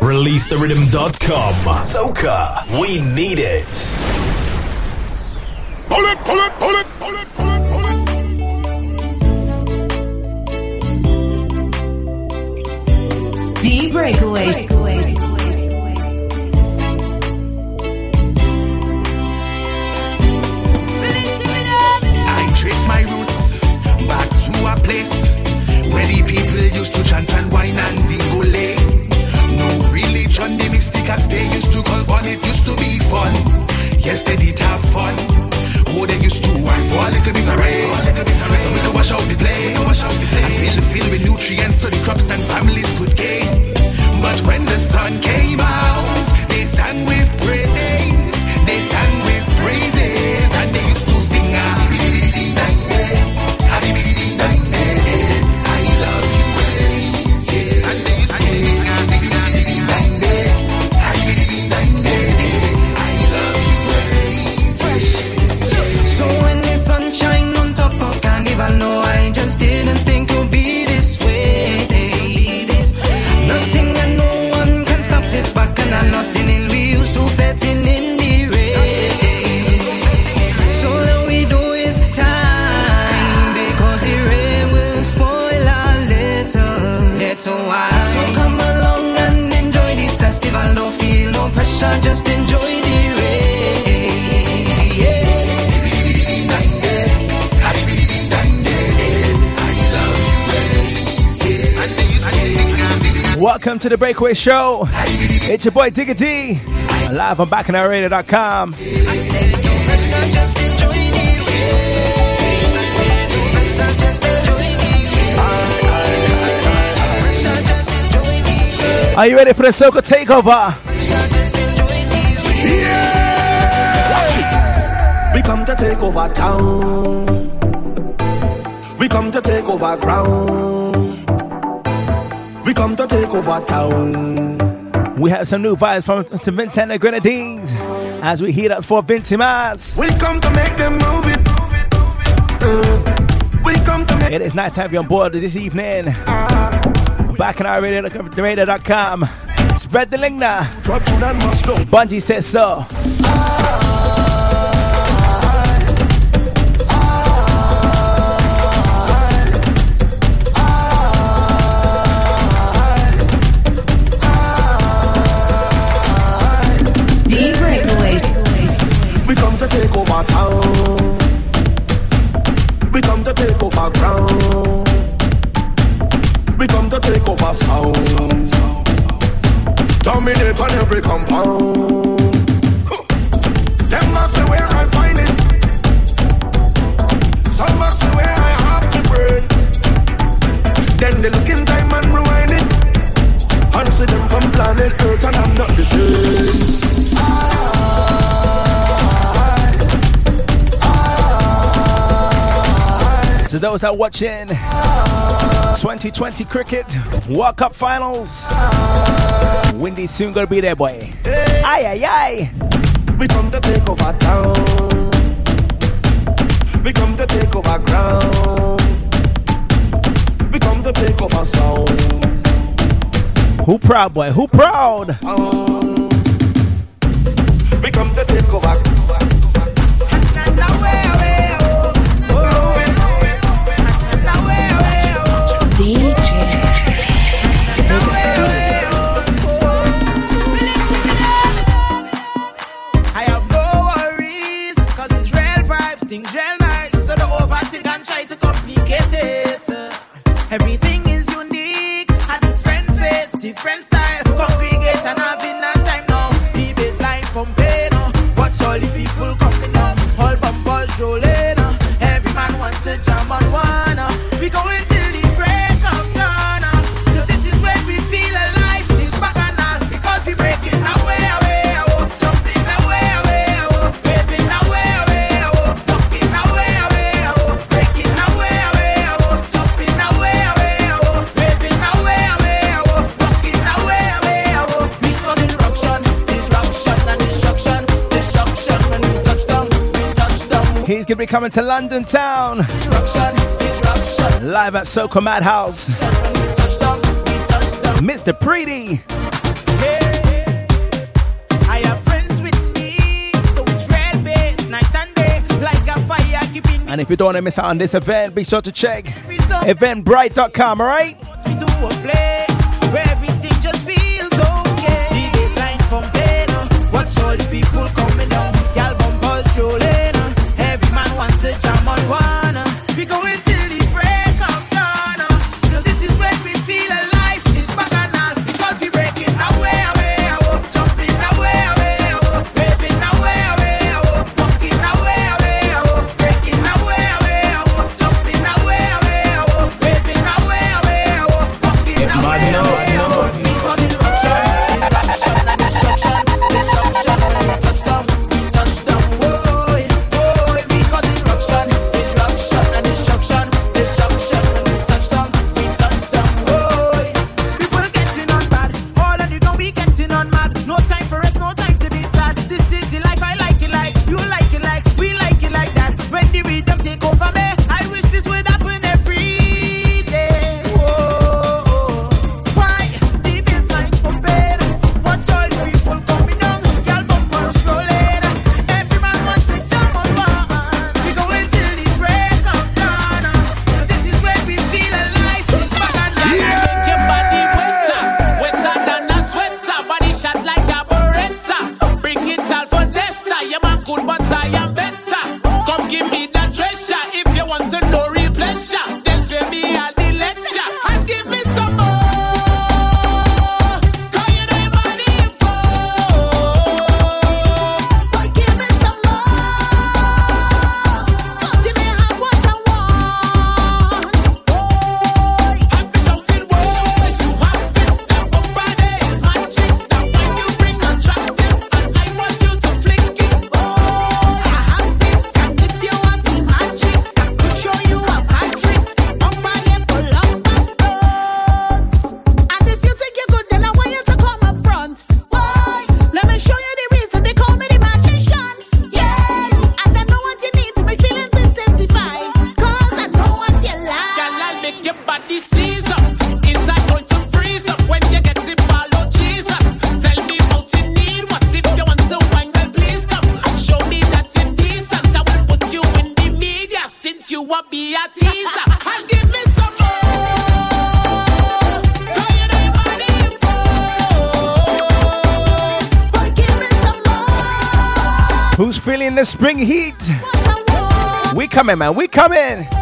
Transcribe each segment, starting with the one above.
ReleaseTheRhythm.com. Soca, we need it. Pull it, pull it, pull it, pull it, pull it, pull it. D Breakaway. Breakaway. I trace my roots back to a place where the people used to chant and wine and dingolay. Mysticals they used to call on it used to be fun. Yes, they did have fun. Oh, they used to wine for a little bit of rain. So we could wash out the play. And fill the field with nutrients so the crops and families could gain. But when the sun came out, they sang with praise. Welcome to the Breakaway Show. It's your boy Digga D. Live on BacchanalRadio.com. Are you ready for the Soca takeover? Yeah! We come to take over town. We come to take over ground. We come to take over town. We have some new vibes from St. Vincent and the Grenadines as we heat up for Vincy Mas. We come to make them move it. Uh, we come to make It is night time. You're on board this evening. Uh, Back on our radio, radio.com. Spread the link now. Drop to that must go. Bunji says so. Over town. We come to take over ground. We come to take over sound. Dominate on every compound. Those that are watching 2020 cricket World Cup finals, Windy soon gonna be there, boy. Aye aye aye. We come to take over town. We come to take over ground. We come to take over sound. Who proud, boy? Who proud? Um, we come to take over. DJ. going to be coming to London town. Live at Soca Madhouse. Mr. Pretty. And if you don't want to miss out on this event, be sure to check eventbrite.com, all right? Watch all the people in the spring heat. We coming, man. We coming.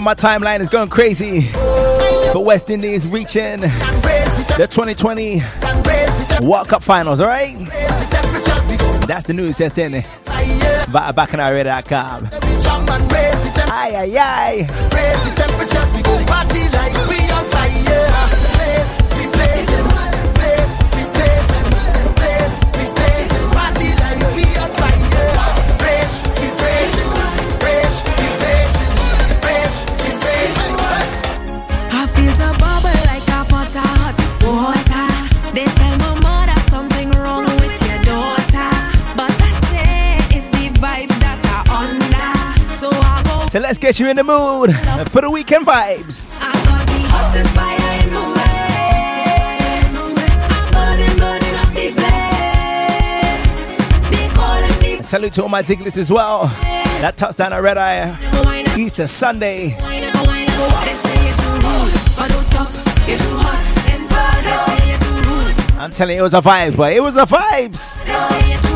my timeline is going crazy. But West Indies reaching the 2020 World Cup Finals, all right? That's the news that's in it. BacchanalRadio.com. Aye, aye, aye. So let's get you in the mood for the weekend vibes. Salute to all my diglets as well. That touchdown at Red Eye, Easter Sunday. I'm telling you, it was a vibe, but it was a vibes.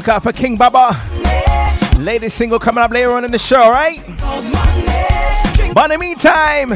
Look out for King Baba. Latest single coming up later on in the show, right? But in the meantime.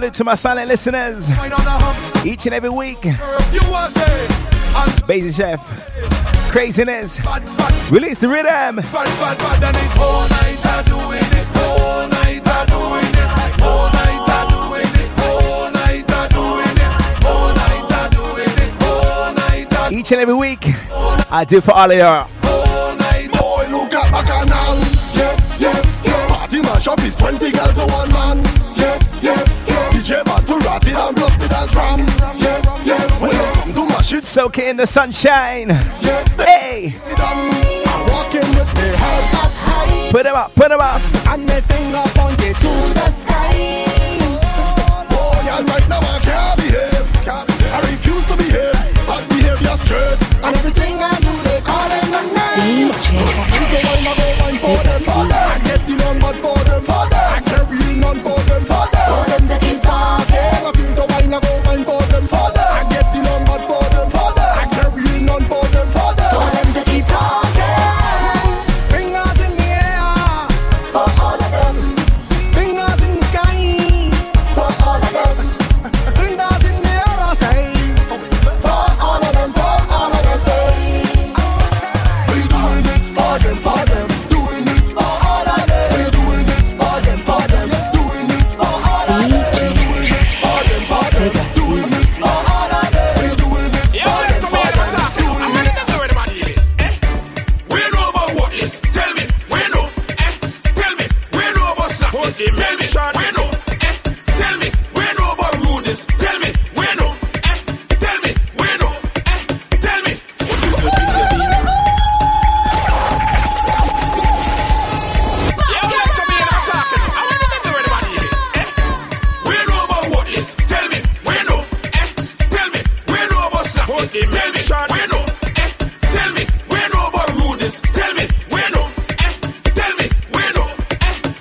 salute to my silent listeners. Each and every week. Baby Chef. Craziness. Release the rhythm. Each and every week, I do for all of y'all. Soaking in the sunshine. Hey! Put them up, put them up. And my finger pointed to the sky. Oh, y'all right now I can't behave. I refuse to behave. Bad behavior straight. And everything I do, they call it my name. DJ.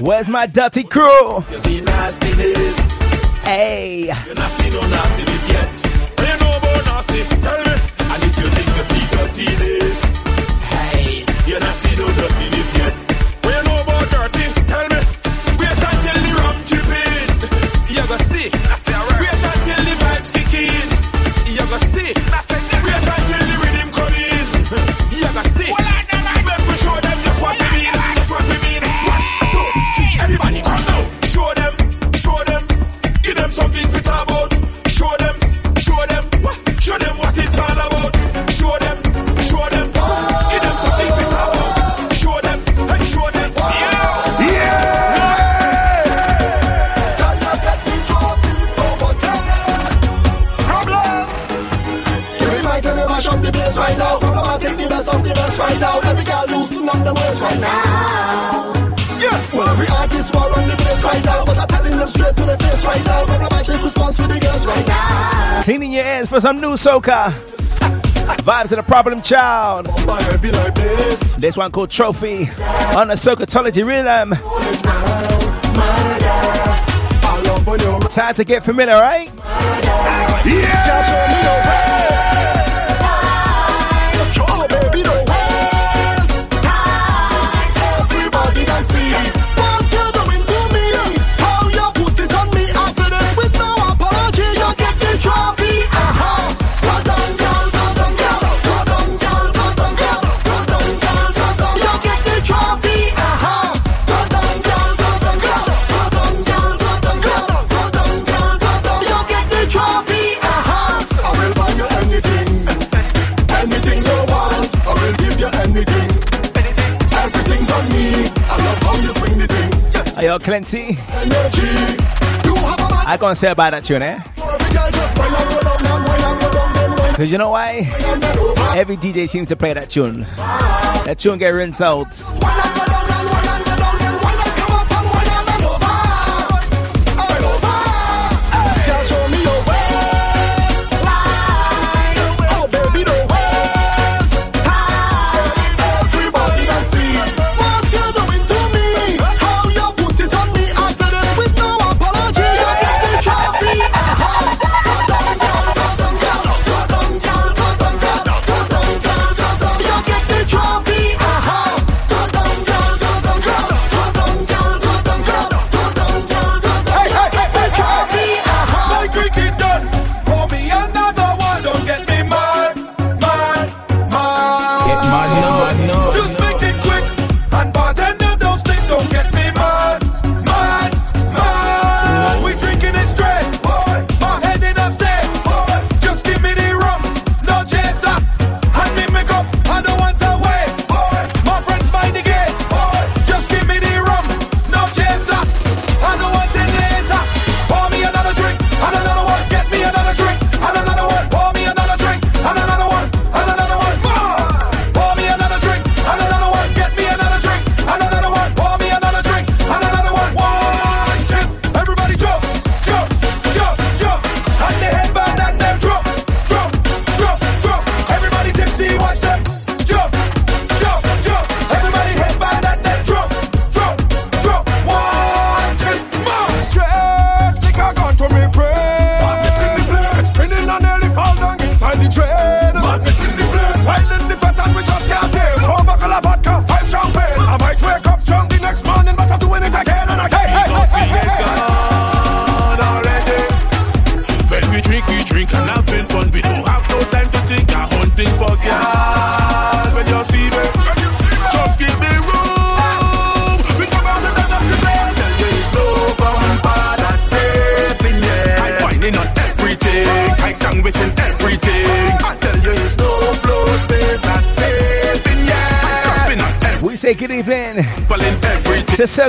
Where's my dirty crew? You see nastiness. Hey. You not see no nastiness yet. You know about nasty. for some new soca. Vibes in a problem child. This one called Trophy on the socaology rhythm. Time to get familiar, right? Yeah! Clancy. I can't say about that tune, eh? Cause you know why? Every DJ seems to play that tune. That tune get rinsed out.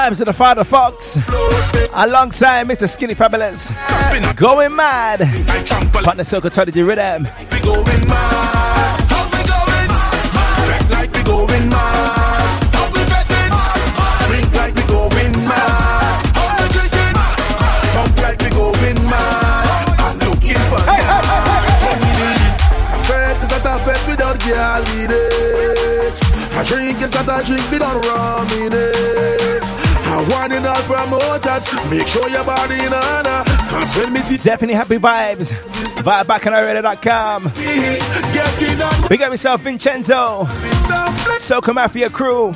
Vibes of the Fadda Fox alongside Mr. Skinny Fabulous. Going mad. Partner Circle Tony D Rhythm. We going mad. How we going? Mad. like we going mad. How we betting? Drink like we going mad. How we drinking? Pump like we going mad. I'm looking for hey, hey, hey, is not a fete without girl in it. A drink is not a drink without rum in it. Warning all promoters, make sure your body in honor. Definitely happy vibes. Vibe BacchanalRadio.com. Big up yourself, Vincenzo. Soca Mafia crew.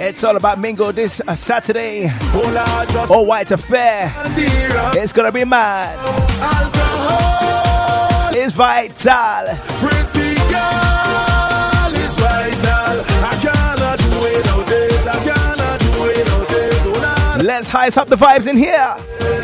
It's all about Mingo this uh, Saturday. All white affair. It's gonna be mad. It's vital. Pretty girl. Let's high up the vibes in here.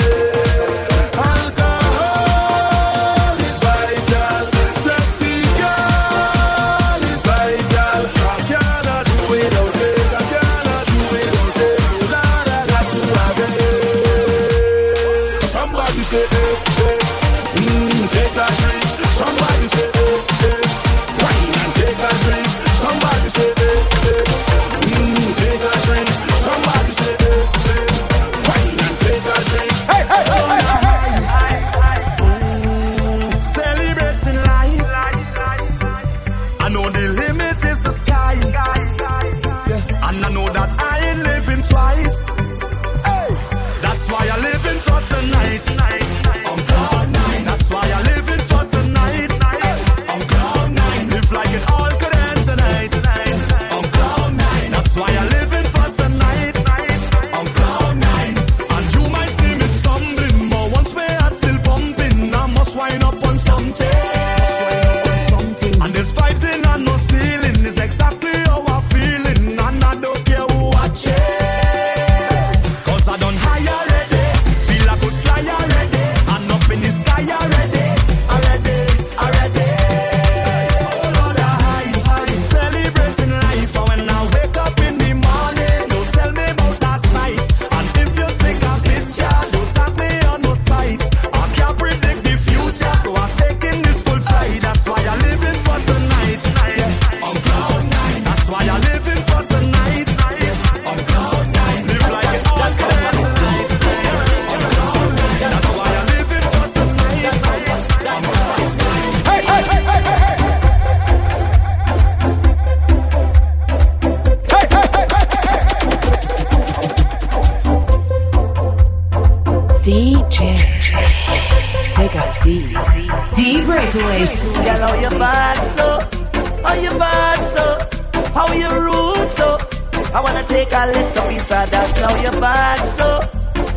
A little piece of that. How you bad so?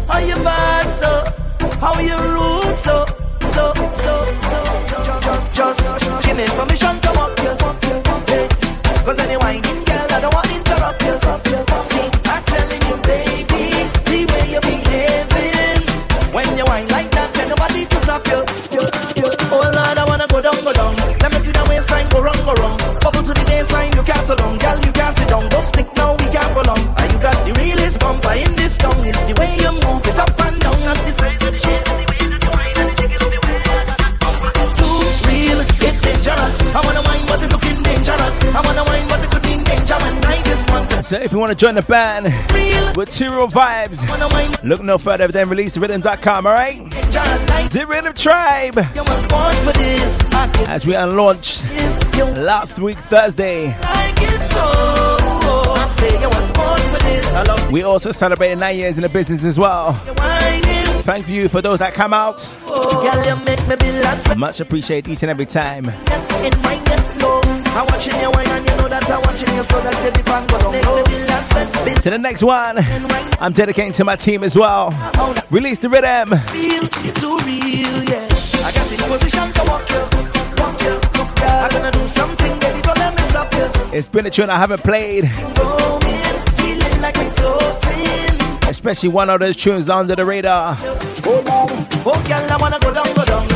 How you bad so? How you rude so? So, so, so, so. Just, just, just give me permission to walk you. Hey. Cause any whining girl, I don't want to interrupt you. See, I'm telling you, baby, the way you're behaving. When you whine like that, tell nobody to stop you. So if you want to join the band with two real vibes, look no further than releaserhythm.com, alright? The Rhythm Tribe. As we unlaunched last week Thursday. We also celebrated nine years in the business as well. Thank you for those that come out. Much appreciate each and every time. In my net, no. I'm watching you wine and you know that I'm watching you so that you dip and go down. Make me be last sweat, To the next one, I'm dedicating to my team as well. Release the rhythm. feel too real, yeah. I got in position to walk you, walk you. I'm gonna do something, baby, don't let me stop you. It's been a tune I haven't played, Going, feeling like I'm floating. especially one of those tunes under the radar. Oh, girl, I wanna go down, go down.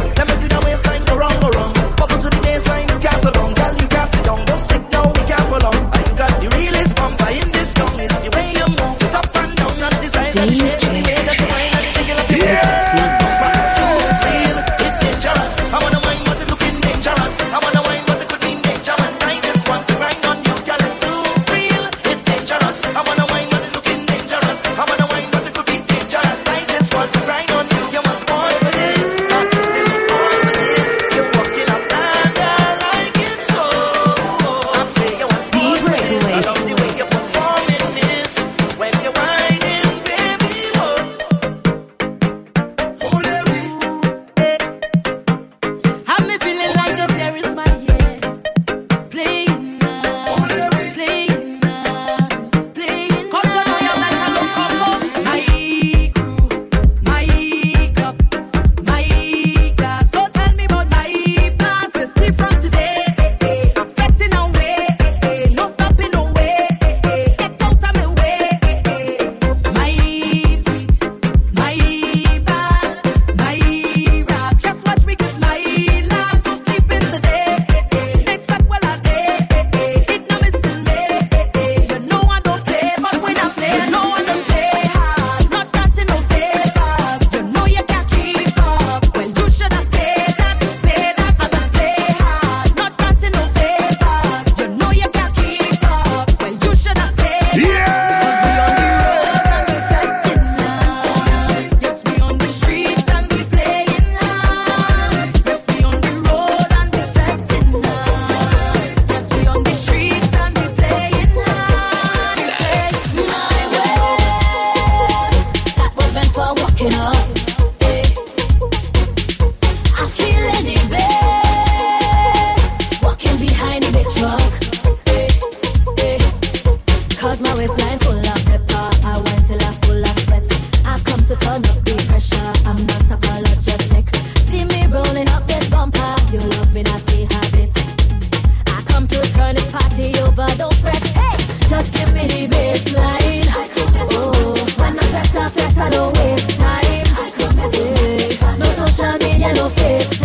Face.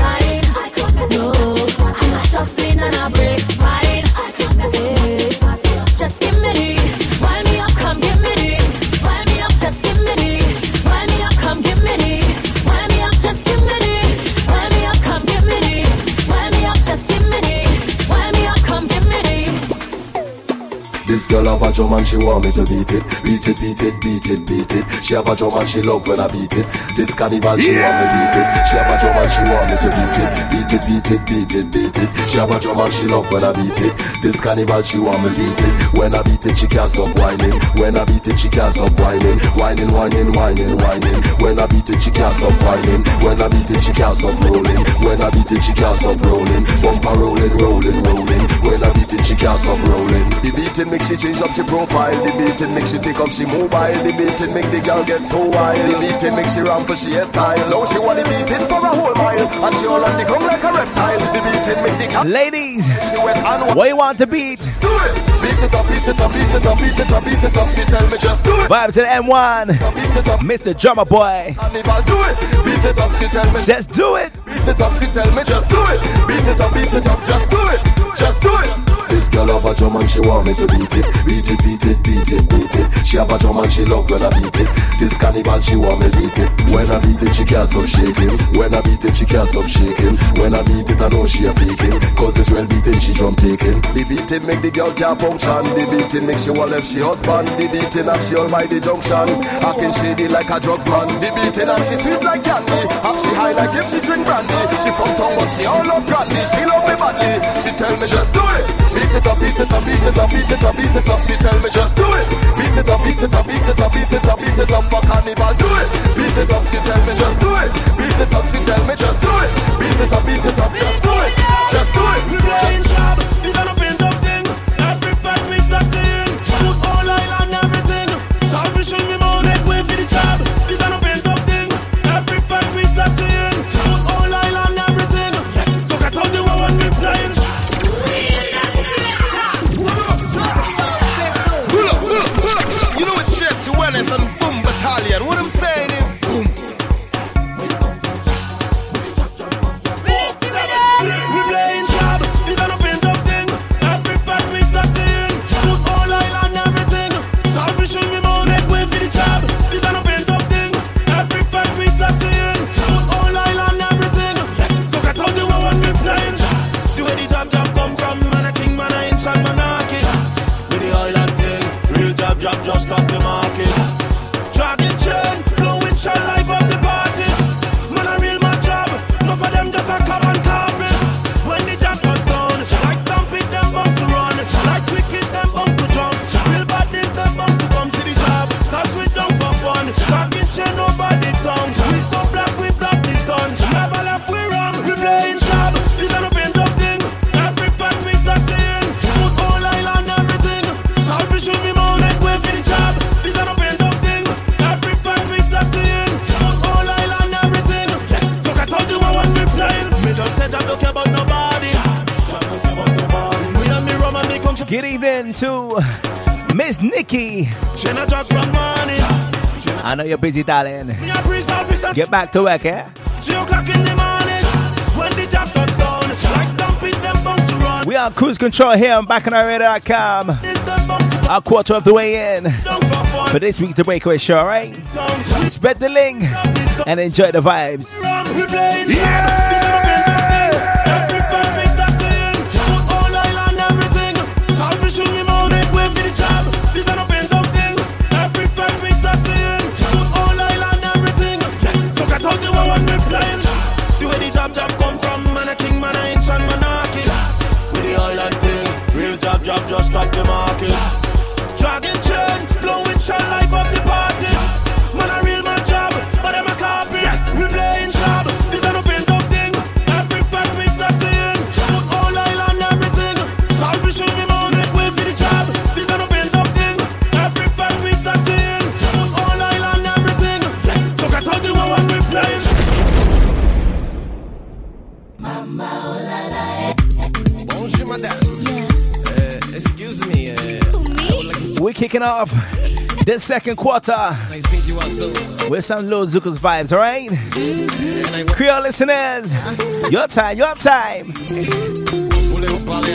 Drum and she want me to beat it. Beat it, beat it, beat it, beat it. She have a drum and she love when I beat it. This carnival she want me beat it. She have a drum and she want me to beat it. Beat it, beat it, beat it, beat it. She have a drum and she love when I beat it. This carnival she want me beat it. When I beat it she can't stop whining. When I beat it she can't stop whining. Whining, whining, whining, whining. When I beat it she can't stop whining. When I beat it she can't stop rolling. When I beat it she can't stop rolling. Bumper rolling, rolling, rolling. When I beat it she can't stop rolling. The beating make she change up she profile. The beating make she take up she mobile. The beating make the girl get so wild. The beating make she run for she hairstyle. Now she want the beating for a whole mile. And she all on the ground like a reptile. The beating make the girl Ladies, she went on what you want to beat? do it. Beat it up, beat it up, beat it up, beat it up, beat it up. She tell me just do it. Vibes to the M1, Beat it up, Mr. Drummer Boy. Carnival, do it. Beat it up, she tell me Just do it. Beat it up, she tell me just do it. Beat it up, beat it up, just do it. Just do it. This girl have a drum and she want me to beat it. Beat it, beat it, beat it, beat it. She have a drum and she love when I beat it. This carnival she want me beat it. When I beat it, she can't stop shaking. When I beat it, she can't stop shaking. When I beat it, I know she a faking. Cause it's well beating, she drum taking. The beating make the girl can't function. The beating make she want left she husband. The beating have she all by the junction. Acting shady like a drugs man. The beating have she sweet like candy. Have she high like if she drink brandy. She from town but she all love brandy. She love me badly. She tell me just do it. Beat it up, beat it up, beat it up, beat it up, beat it up. She tell me just do it. Beat it up, beat it up, beat it up, beat it up, beat it up for carnival. Do it. Beat it up, she tell me just do it. Beat it up, she tell me just do it. Beat it up, beat it up, just do it. Just do it. We're playing job, Miss Nikki. I know you're busy, darling. Get back to work, eh? We are cruise control here on bound Our quarter of the way in for this week's The Breakaway Show, alright? Spread the link and enjoy the vibes. yeah. Just the market. Dragon chain, blowing shine We're kicking off this second quarter I think you are so. with some Lil Zuko's vibes, alright? Creole listeners, your time, your time. Voulez-vous parler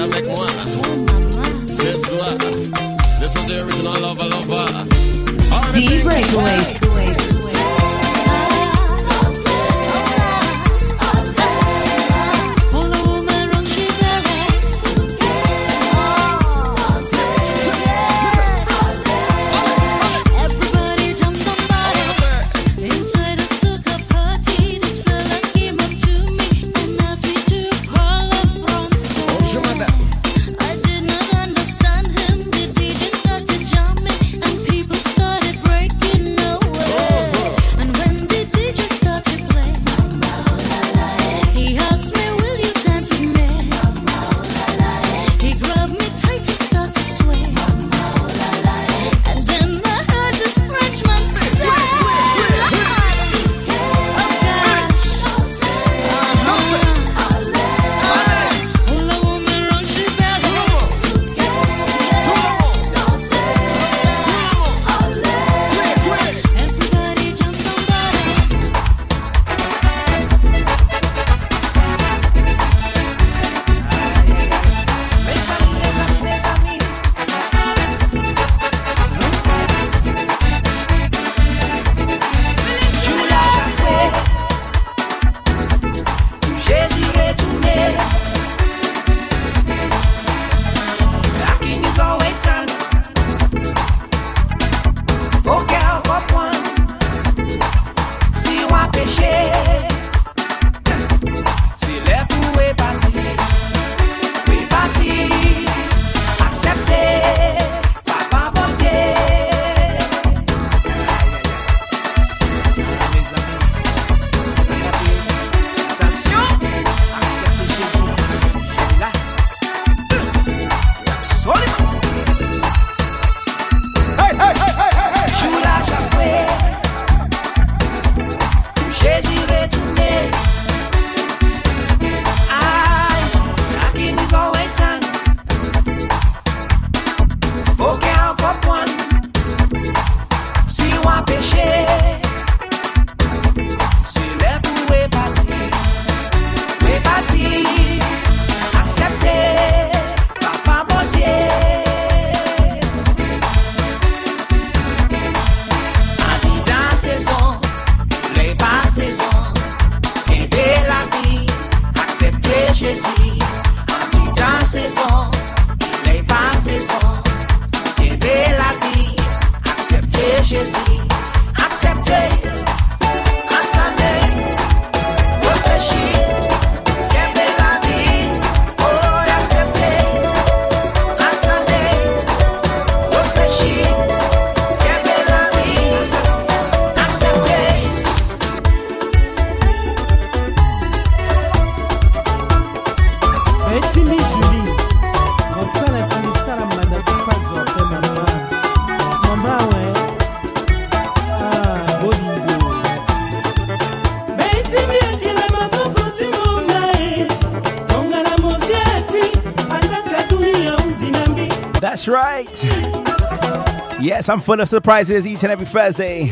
I'm full of surprises each and every Thursday.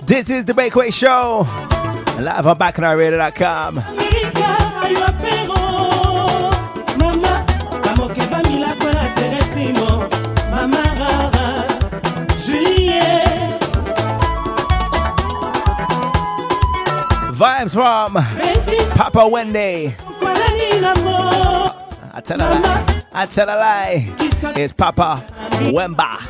This is the Breakaway Show, live on BacchanalRadio.com. Vibes from Papa Wendy. I tell a lie. I tell a lie. It's Papa Wemba.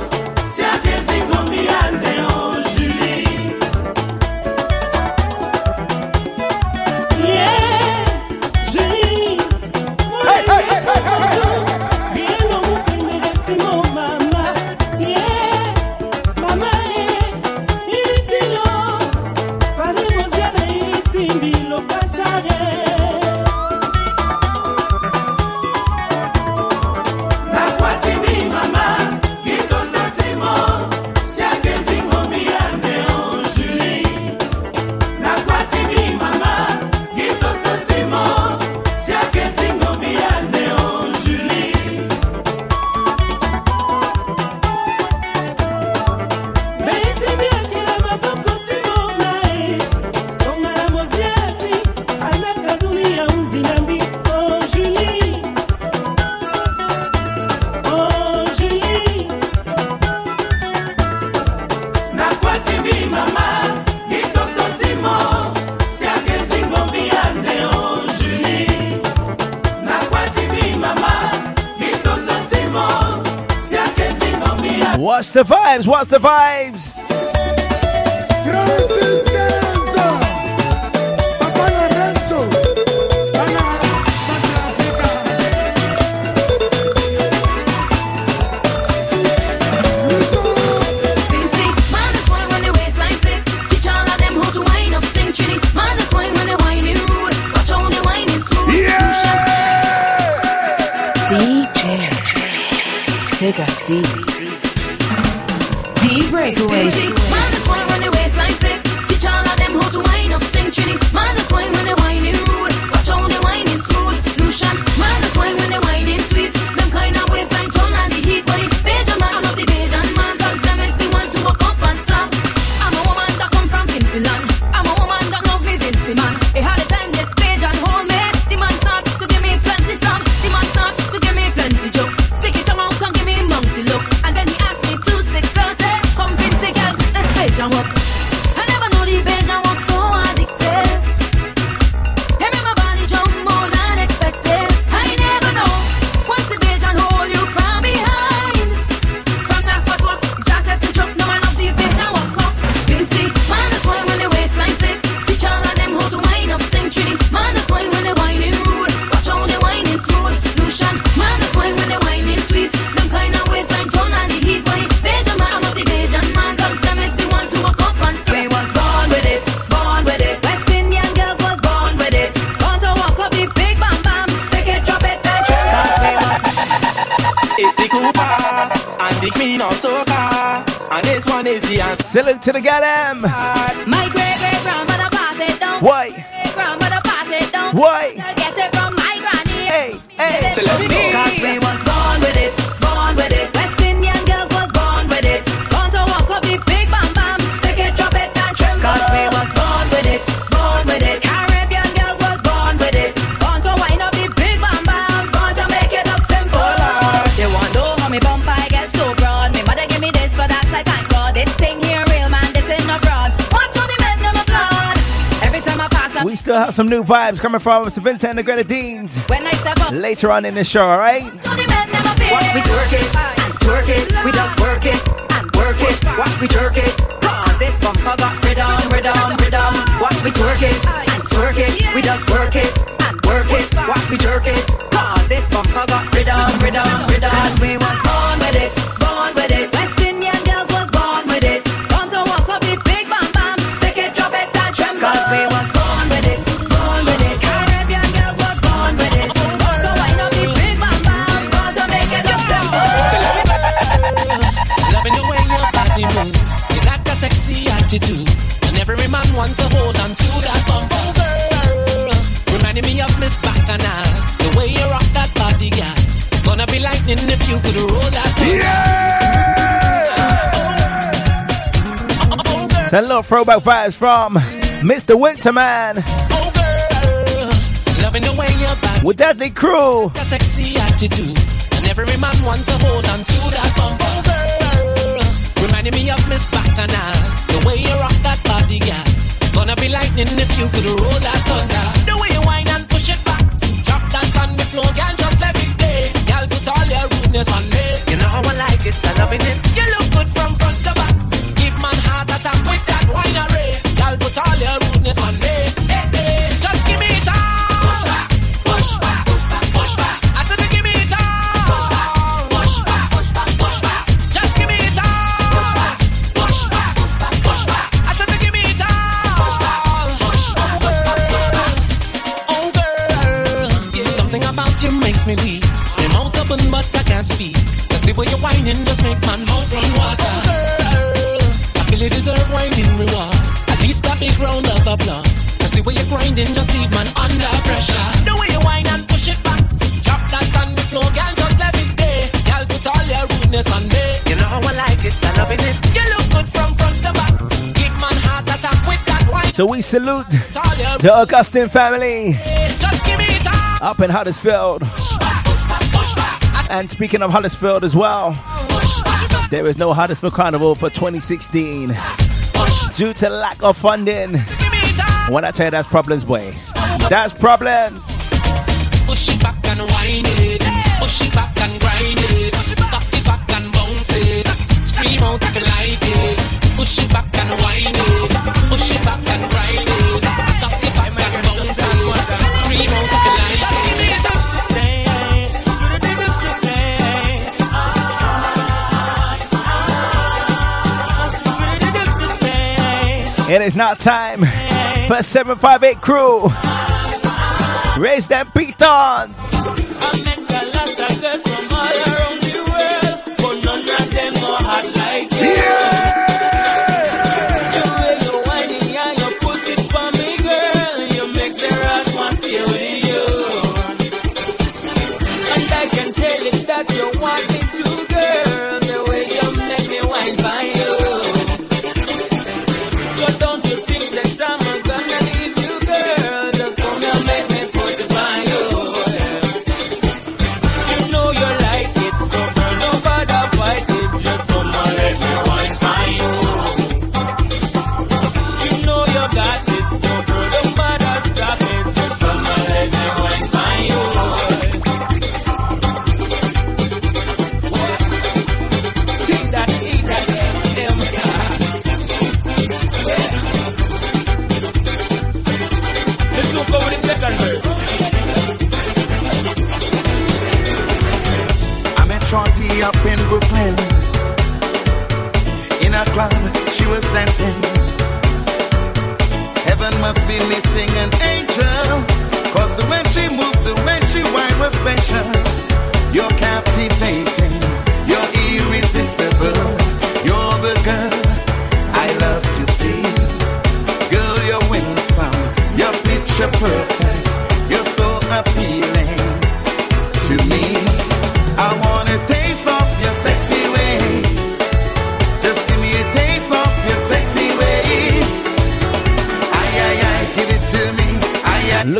Energy Breakaway. Man, The why when they waistline stiff, teach all of them how to wind up, sting trinity. Man, the why when they wind to the gallery. Still have some new vibes coming from Mr. Vincent and the Grenadines When I step up, later on in the show, alright? watch me twerk it twerk it. We just work it work it. Watch me twerk it. Cause this bumper got rhythm, rhythm, rhythm. Watch me twerk it twerk it. We just work it work it. Watch me twerk it. Cause this bumper got rhythm, rhythm, rhythm. Cause we was Send a little throwback vibes from Mr. Winterman body with Deadly Crew. a sexy attitude. And every man want to hold on to that bumper. Reminding me of Miss Bacchanal. The way you rock that body. Gonna be lightning if you could roll that I feel you deserve whining rewards. At least a big round of applause. Cause the way you're grinding just leave man under pressure. The way you whine and push it back. Drop that on the floor, girl, just let it there. Girl, put all your rudeness on me. You know how I like it, I loving it. You look good from front to back. Give man heart attack with that wine. So we salute the Augustine family Just give me it all. up in Huddersfield. And speaking of Huddersfield as well, oh, there is no Huddersfield Carnival for 2016 due to lack of funding. When I tell you that's problems, boy, that's problems. Push it back and wind it. Push it back and grind it. It back and bounce it. Scream out if you like it. Push it back and wind it. Push it back and grind it. It back and bounce it. Scream out It is now time for 758 crew. Raise them pitons.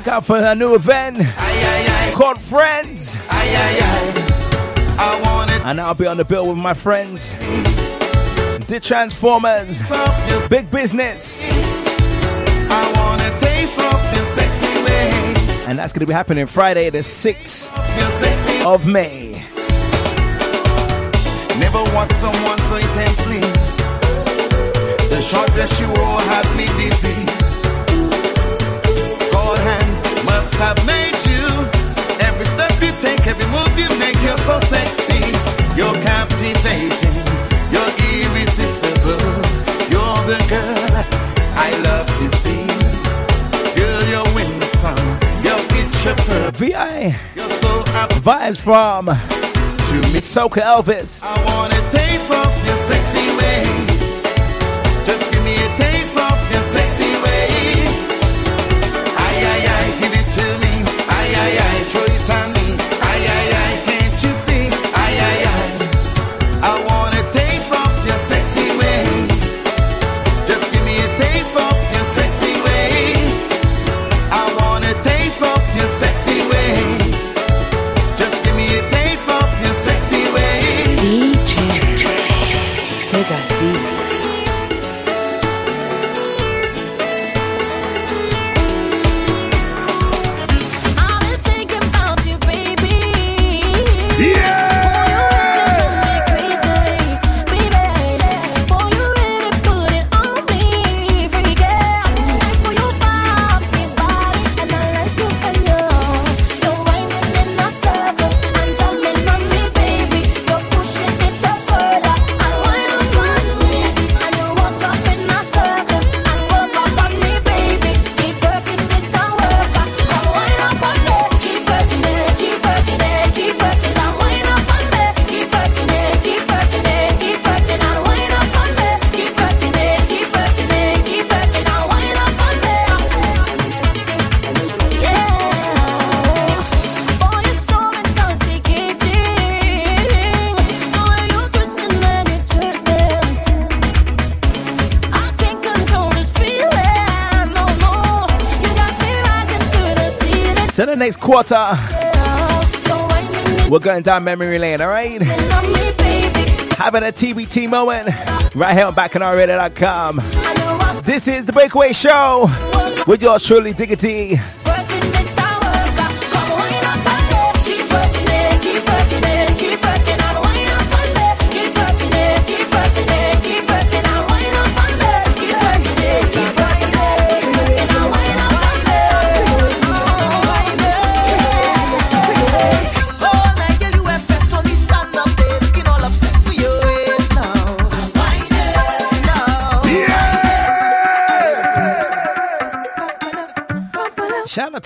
Look out for a new event called Friends. ay, ay, ay. I want it And I'll be on the bill with my friends. The Transformers. Big business. And that's going to be happening Friday, the 6th of May. Never want someone so intensely. The you me dizzy. Have made you. Every step you take, every move you make, you're so sexy. You're captivating. You're irresistible. You're the girl I love to see. Girl, you're winsome. You're picture perfect. VI You're so up vibes from to me. Soca Elvis. Quarter, we're going down memory lane, all right? Having a TBT moment right here on BacchanalRadio.com. This is the Breakaway Show with yours truly, Diggity.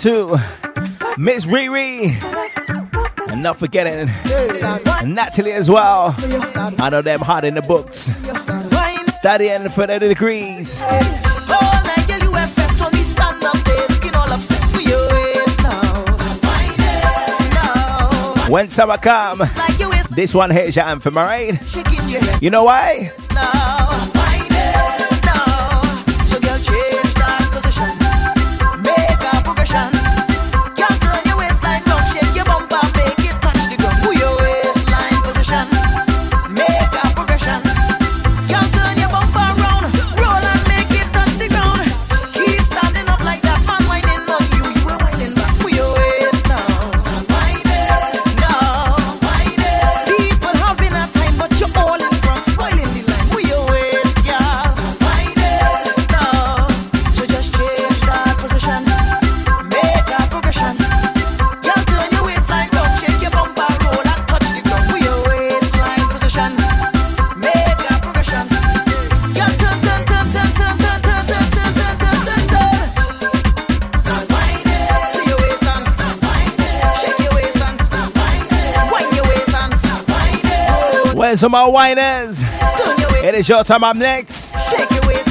To Miss Riri. And not forgetting Natalie as well. I know them hard in the books. Studying for the degrees. When summer come, this one here is your anthem, alright? You know why? Where's some more whiners? It is your time. I'm next. Shake your waist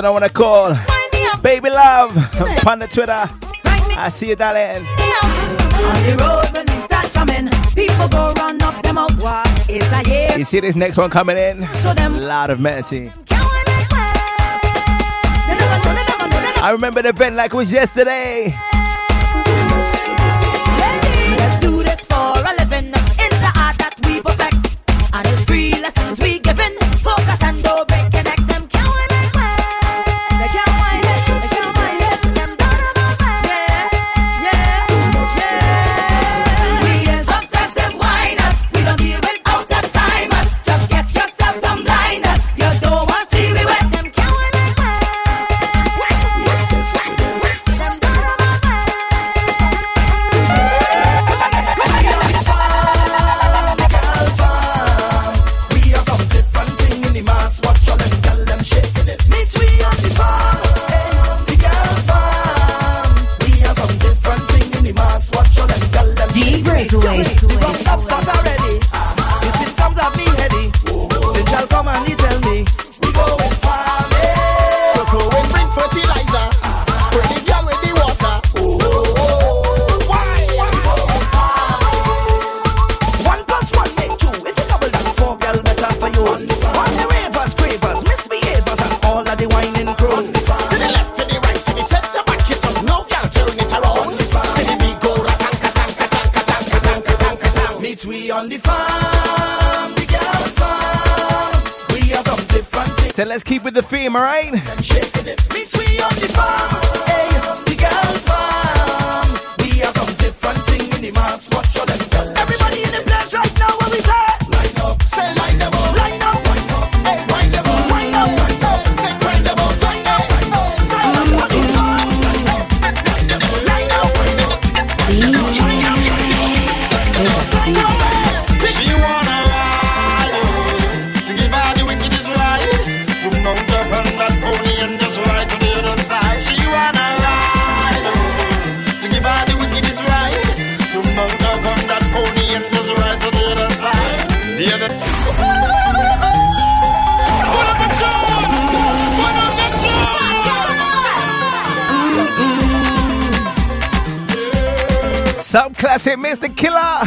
Lads, I don't want to call. Baby love. On the Twitter. I see you, darling. On the road when we start jamming, people go run up them out. It's a year. You see this next one coming in? A lot of mercy. I remember the event like it was yesterday. Classic Mr. Killer.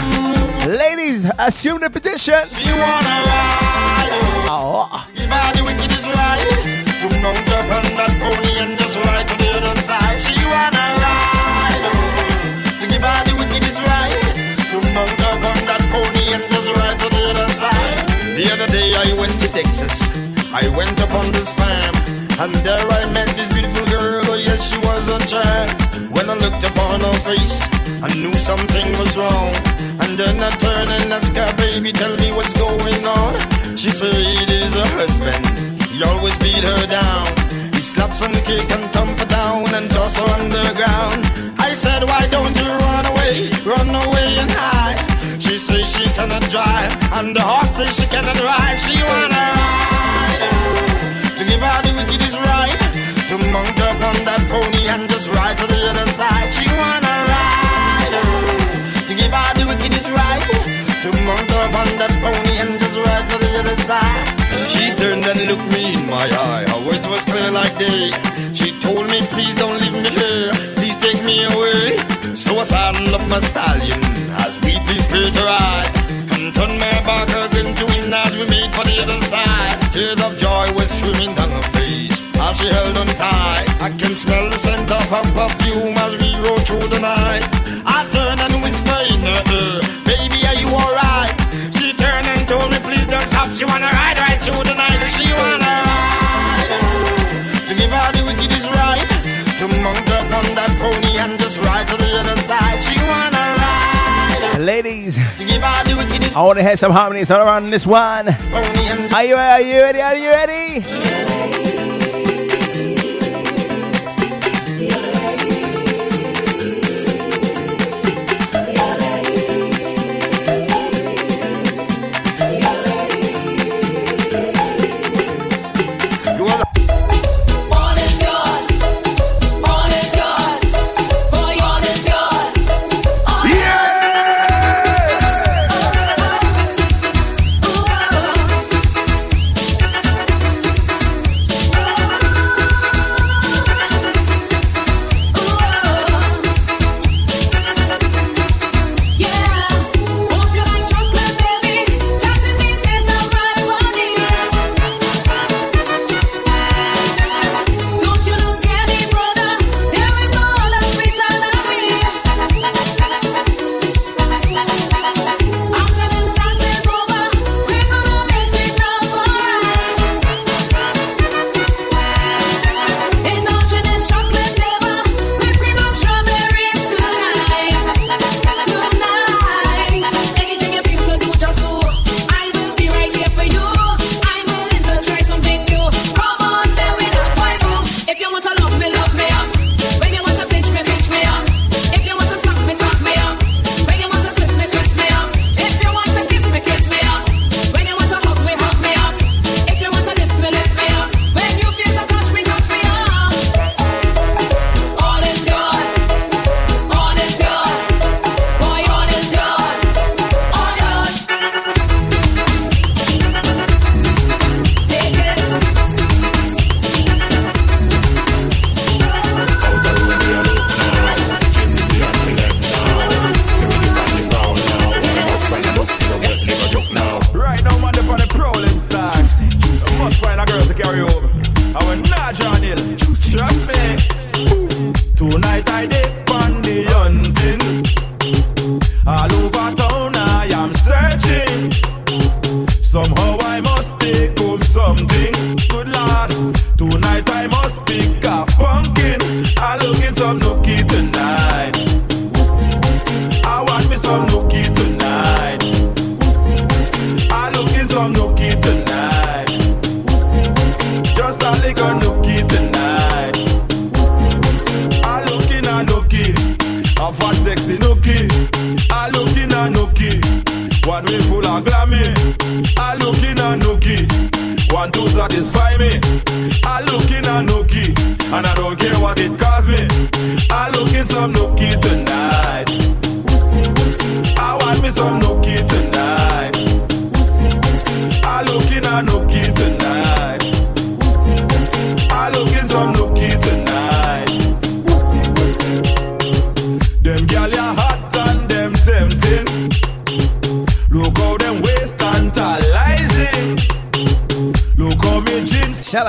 Ladies, assume the position. She wanna ride, Oh. Give her the wickedest ride. To mount up on that pony and just ride to the other side. She wanna ride. oh, To give her the wickedest ride. To mount up on that pony and just ride to the other side. The other day I went to Texas. I went up this farm. And there I met this beautiful girl. Oh yes, she was a child. When I looked upon her face, I knew something was wrong. And then I turned and asked her, baby, tell me what's going on. She said it is her husband. He always beat her down. He slaps and kick and thump her down and toss her on the ground. I said, why don't you run away? Run away and hide. She says she cannot drive. And the horse says she cannot ride. She wanna ride. To give her the wickedest ride. To mount up on that pony and just ride to the other side. She wanna ride. The wickedest ride. To mount up on that pony and just ride to the other side. She turned and looked me in my eye. Her words was clear like day. She told me, please don't leave me here. Please take me away. So I saddled up my stallion as we prepared to ride. And turned my back again to him as we made for the other side. Tears of joy were streaming down her face as she held on tight. I can smell the scent of her perfume as we rode through the night. I turned and whispered ear, baby, are you alright? She turned and told me, please don't stop. She wanna ride right through the night. She wanna ride. Oh, to give her the wickedest ride. To mount up on that pony and just ride to the other side. She wanna ride. Oh, Ladies, To give her the wickedest I want to hear some harmonies all around this one. Are you, are you ready? Are you ready?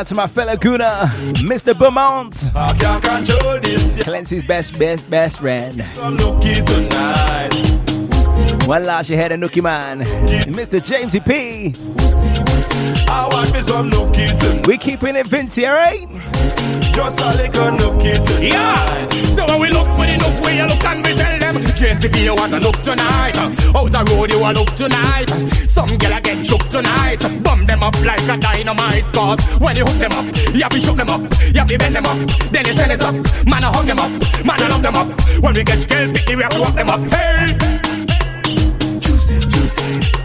Out to my fellow Guna, Mr. Beaumont. I can't control this. Clancy's best, best, best friend. Nookie. One last you had a nookie man, Mr. Jamesy P. Nookie. We keeping it Vincy, alright? Just a little nookie tonight. Yeah. So when we look for the where you look and we tell them JCB you want to look tonight. Out the road you want to look tonight. Some girl I get shook tonight. Bum them up like a dynamite Cause when you hook them up You have to shook them up. You have to bend them up Then you send it up. Man I hug them up. Man I love them up. When we get girl we have to walk them up. Hey! Juicy, juicy.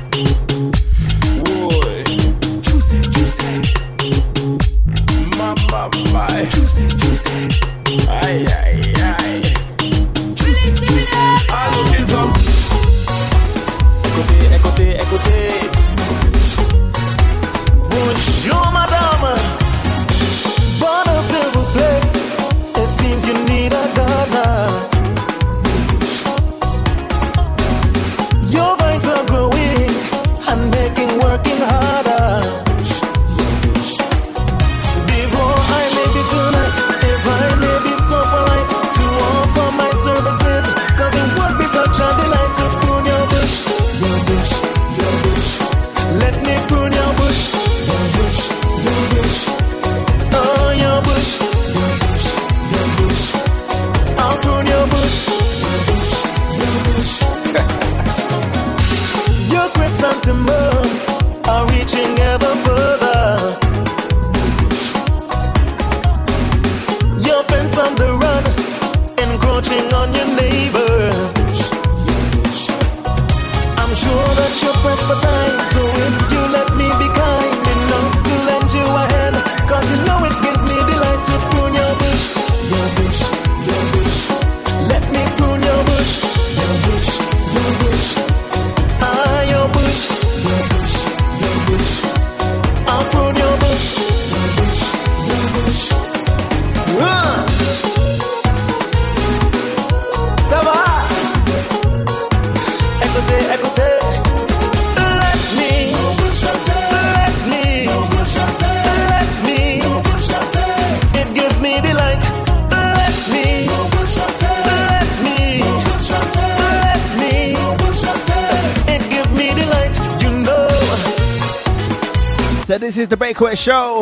The Breakaway Show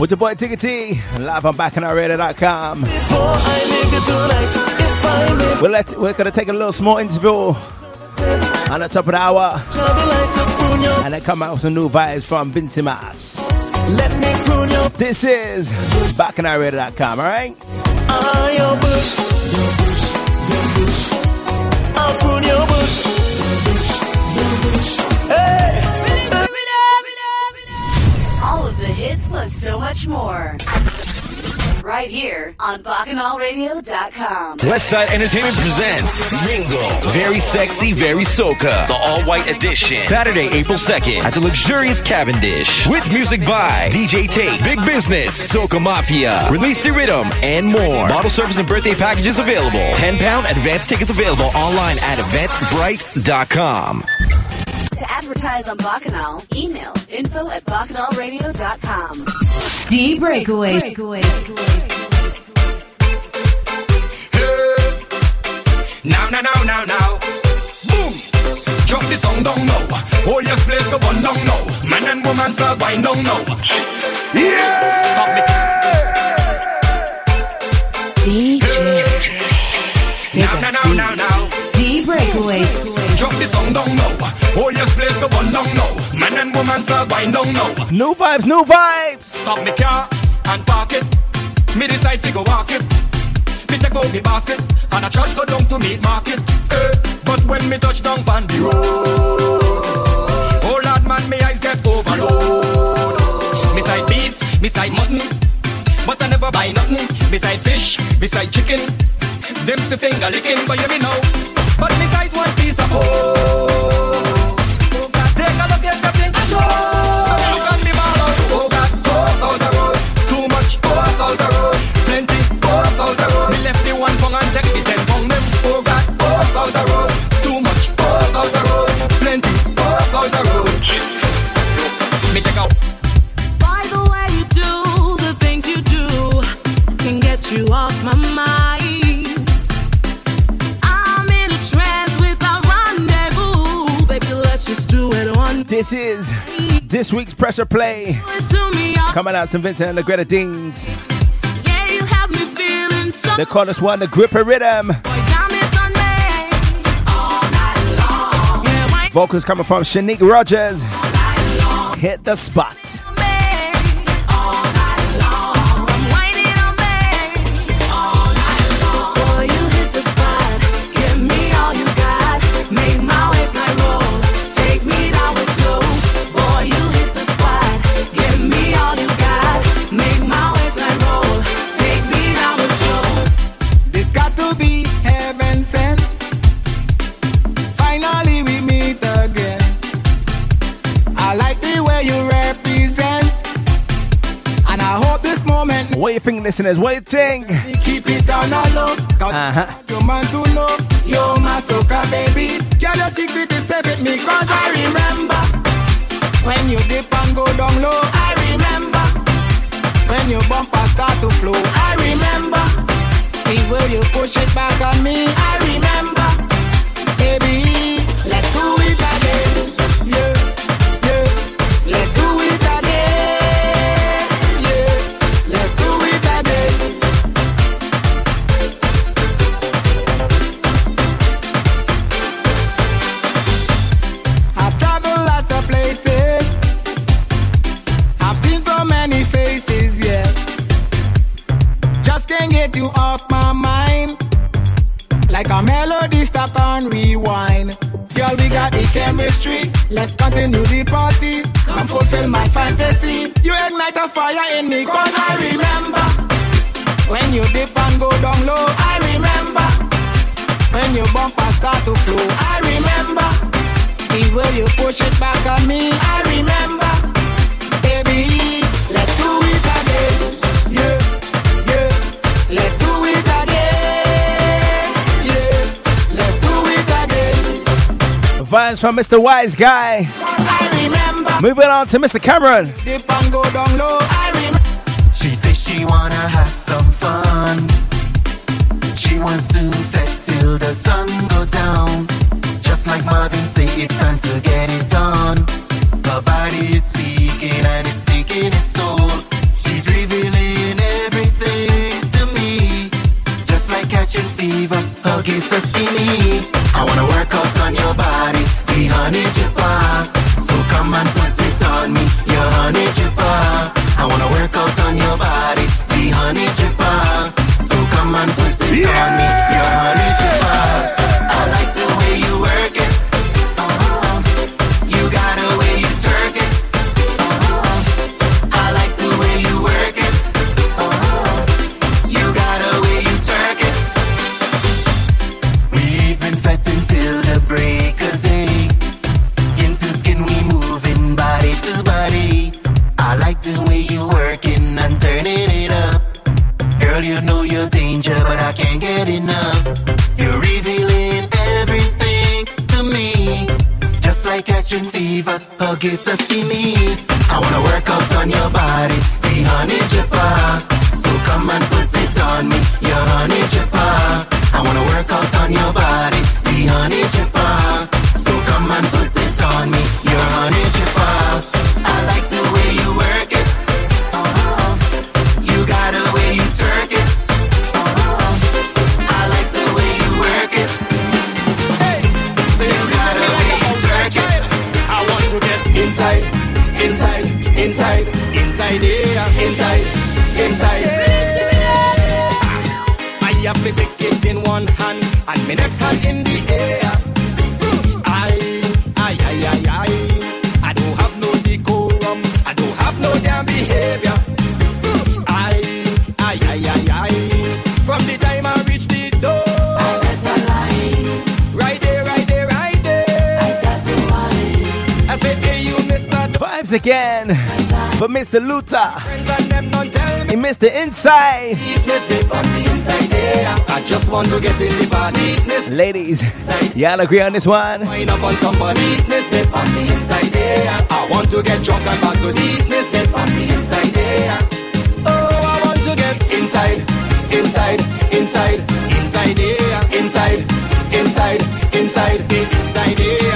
with your boy Tiggy T, live on BacchanalRadio.com. Before I tonight, if I may We're, let, we're gonna take a little small interview on the top of the hour, your delight to prune your, and then come out with some new vibes from Vincy Mas. let me prune your, This is BacchanalRadio.com, alright? ah, plus so much more. Right here on BacchanalRadio.com. Westside Entertainment presents Mingle. Very sexy, very soca. The all white edition. Saturday, April 2nd at the luxurious Cavendish. With music by DJ Tate, Big Business, Soca Mafia, Release the Rhythm, and more. Bottle service and birthday packages available. 10 pound advance tickets available online at eventbrite.com. To advertise on Bacchanal, email info at bacchanalradio.com. D Breakaway. Now, now, now, now, now. Boom. Drop the song down now. Oh yes, place go on down now. Man and woman start wine down now. Yeah. Stop me. DJ. Now, now, now, now, now. D Breakaway. Drop the song down now. Oh yes, place go on down now. Man and woman start wine down now. New vibes, new vibes. Stop me car and park it. Me decide fi go walk it. Me take out the basket and I try go down to meat market. Eh, but when me touch down on the road, oh lord man, me eyes get overload. Me side beef, me side mutton, but I never buy nothing. Me side fish, me side chicken. Them the finger licking, but you me know. But me side one piece of pork. Take a look at everything I show. So look ball out. Oh God, the road. Too much the road. Plenty the road. Left one and take them. Oh God, the road. Too much the road. Plenty the road. Me out. By the way you do the things you do can get you off my mind. This is this week's pressure play. to me. Up. Coming out St. Vincent and the Grenadines. Yeah, you have me feeling so. They call one the gripper rhythm. Jam it on me all night long. Yeah, Vocals coming from Shanique Rogers. Hit the spot. Think, listeners? What you think? keep it on a low. Uh-huh. your man to know. Yo, my soca baby. Girl, your secret is safe with me. Cause I remember when you dip and go down low. I remember when your bumper start to flow. I remember the way you push it back on me. I remember, Vibes from Mr. Wise Guy. Moving on to Mr. Cameron. She says she wanna have some fun. She wants to fet till the sun go down. Just like Marvin say, it's time to get it on. Her body is hand and my next hand in the air. I, I, I, I, I, I don't have no decorum. I don't have no damn behavior. I, I, I, I, I. From the time I reach the door, I better lie. Right there, right there, right there. I start to whine. I say, hey, you Mr. Vibes again for Mr. Luther. He missed the inside. I just want to get in the body. Ladies, y'all agree on this one? Wind up on somebody. Step on the inside there. I want to get drunk and back to on the inside there. Oh, I want to get inside, inside, inside, inside there, inside, inside, inside, inside there,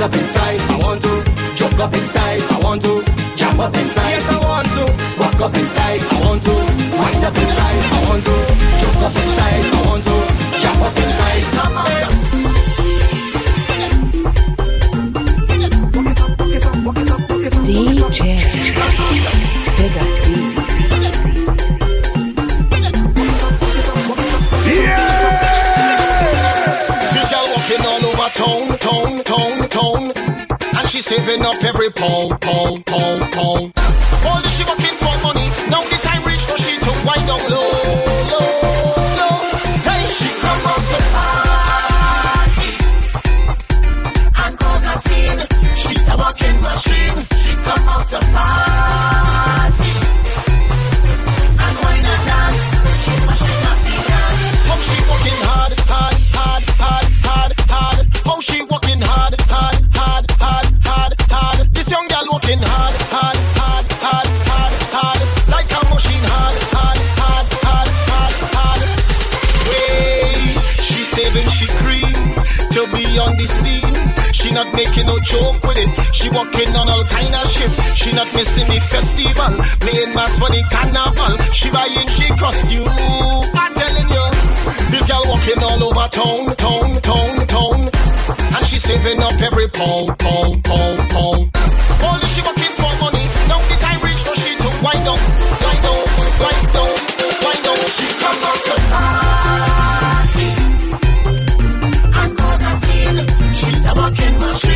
wind up inside. I want to jump up inside. I want to jump up inside. Yes, I want to walk up inside. I want to wind up inside. I want to jump up inside. I want to jump up inside. Come on. DJ tone, town, town. And she's saving up every pound, pound, pound, pound. All this she working for money. Now the time reach for she to wind down low, low, low. Hey, she come out to party and cause a scene. She's a walking machine. She come out to party She not making no joke with it. She walking on all kind of shit. She not missing the festival, playing mass for the carnival. She buying she costume. I'm telling you, this girl walking all over town, town, town, town, and she saving up every pound, pound, pound, pound. All she working for money. Now the time reach for she to wind up, wind up, wind up, She's a walking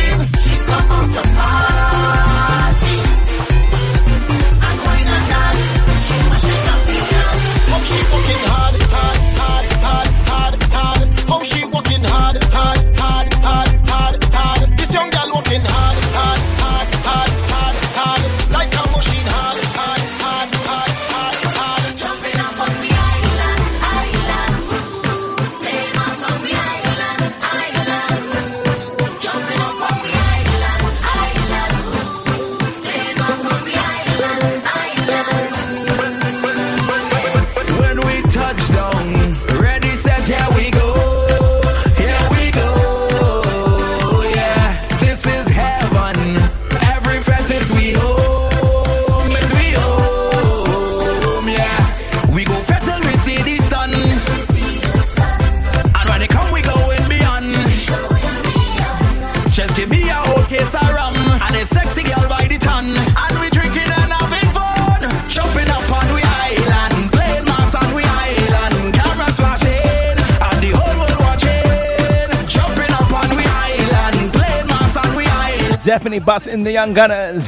island. Definitely busting the young gunners.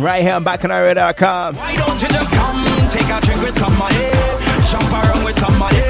Right here on BacchanalRadio.com. Why don't you just come take a drink with somebody? Jump around with somebody.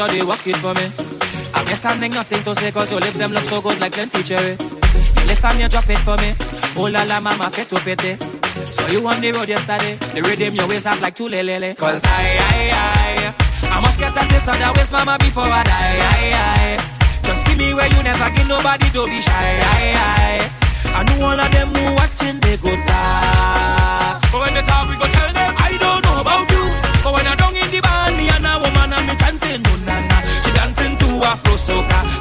Come, shawty, walk it for me. I'm just standing, nothing to say, cause your lips them look so good like plenty cherry. You lift and you drop it for me. Oh la la, mama, fit to pity. So you on the road yesterday. The rhythm your waist up like two lele. Cause I, I, I, I must get a taste of that waist, mama, before I die. I, I, just give me where you never give nobody to be shy. I, I, I know all of them who watching, they go talk. But when they talk, we go tell them, I don't know about you. But when I don't in the band, soca.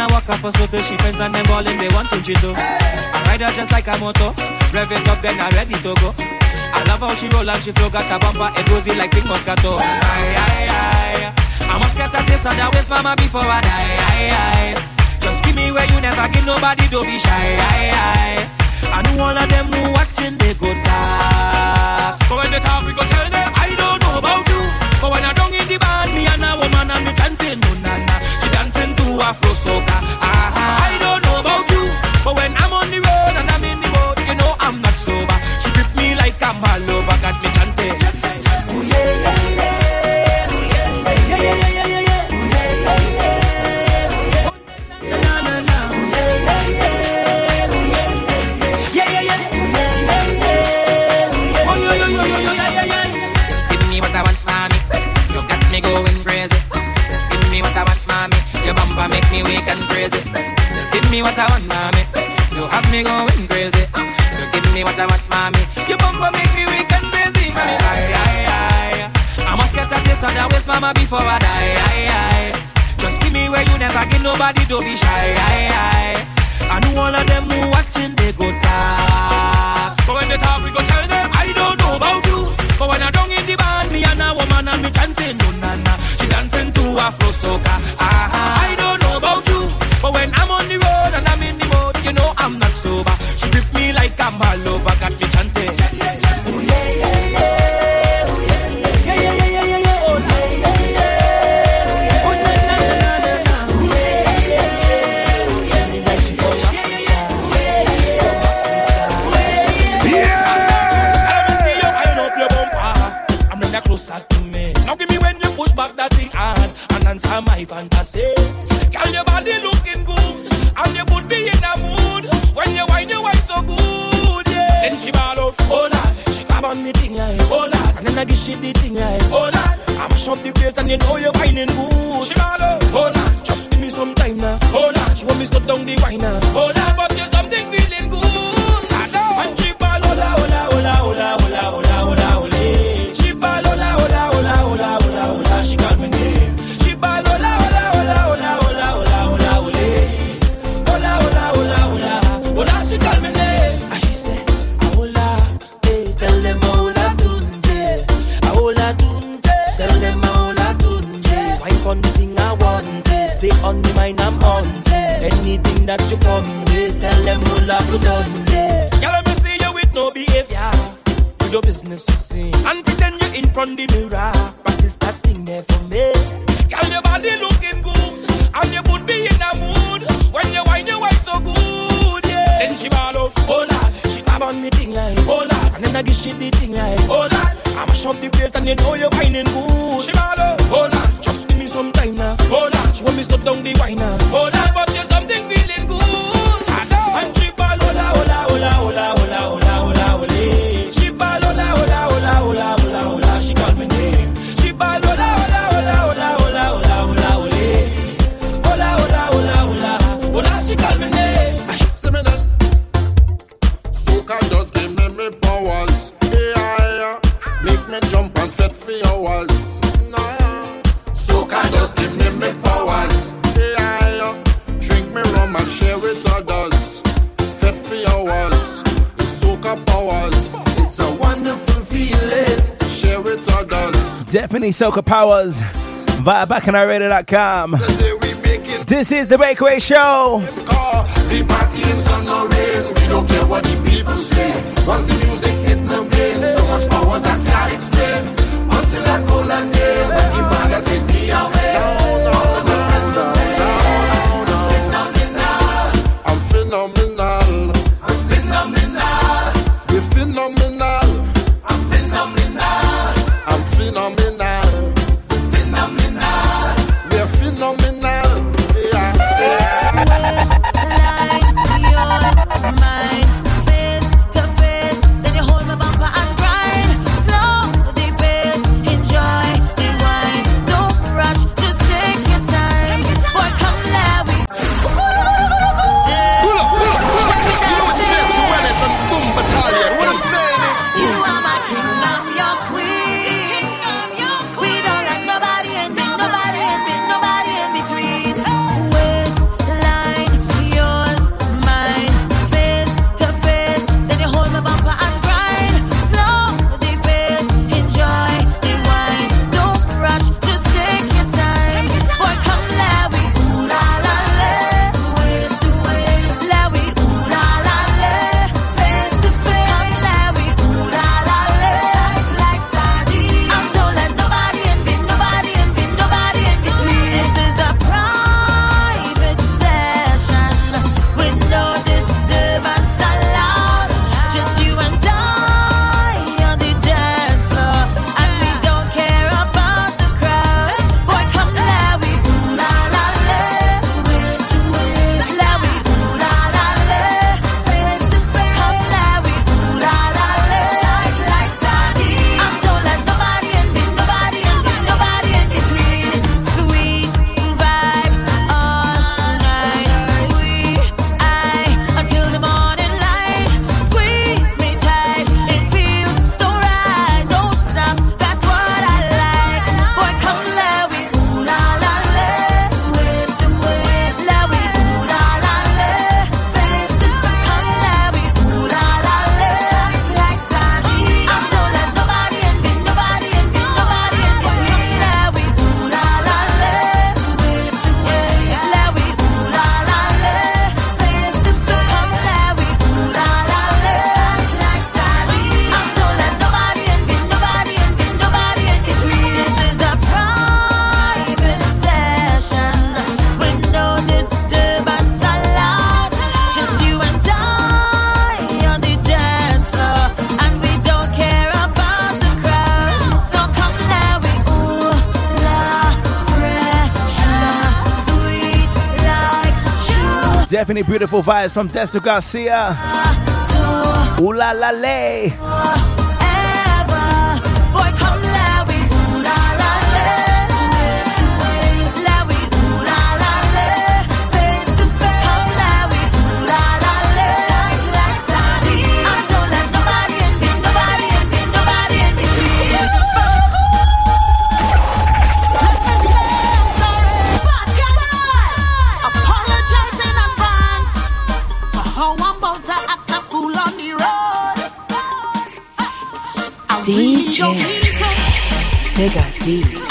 I walk up for so till she friends and them ballin' they want to chito. I ride her just like a moto. Rev it up then I ready to go. I love how she roll and she flow. Got a bumper it rosy like Big Moscato. Aye, aye, aye. I must get a taste of that waist mama before I die. Aye, aye. Just give me where you never give nobody. Don't be shy. Aye, aye. I know all of them who watching they go talk. But when they talk we go tell them I don't know about you. But when I don't in the sua flor soltar. Ah, Make me weak and crazy. Mommy, aye, aye, aye. I must get a taste of that waist, mama, before I die. Aye, aye. Just give me where you never give nobody don't be shy. Aye, aye. I know all of them who watching, they go talk. But when they talk, we go tell them, I don't know about you. But when I don't in the band, me and a woman and me chanting, no na na. She dancing to Afro soca. Ah, I she the thing like, oh lord, I mash up the place and you know you're whining good. hours via bacchanalradio.com. This is the Breakaway Show. The party, rain, we don't care what the people say. Once the music definitely beautiful vibes from Destra Garcia. Ooh la la lay. Digger deep.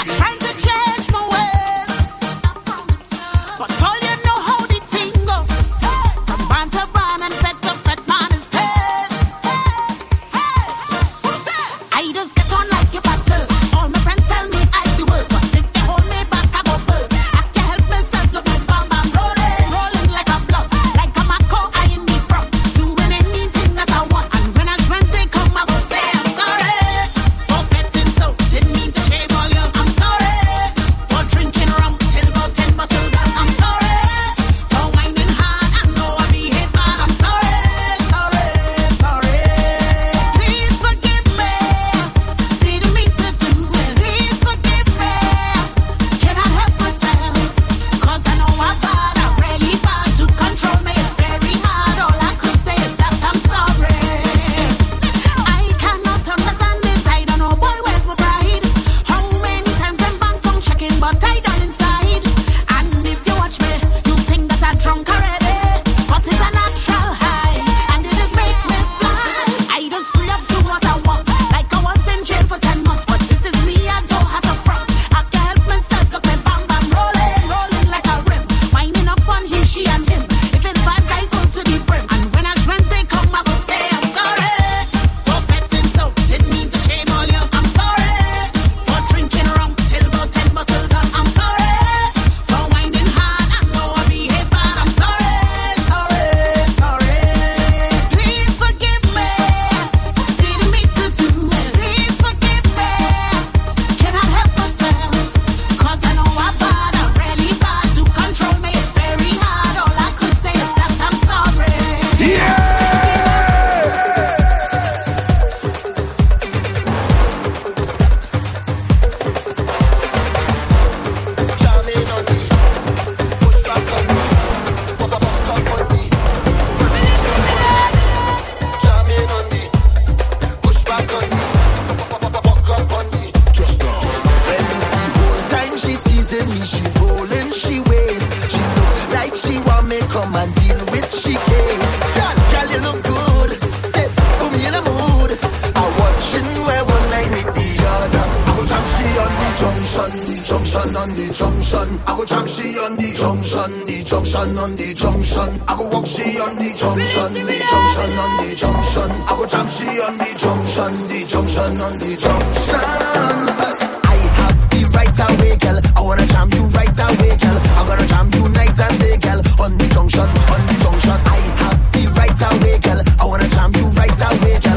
me come and deal with she case. Girl, girl, you look good. Say, put me in a mood. I watching where one leg meet the other. I go jam she on the junction, the junction on the junction. I go jam she on the junction, the junction on the junction. I go walk she on the junction, the junction on the junction. I go jam she on the junction, the junction on the junction. I have the right away, girl. I wanna jam you right away, girl. I'm gonna jam you on the junction, on the junction. I have the right away, girl. I wanna jam you right away, girl.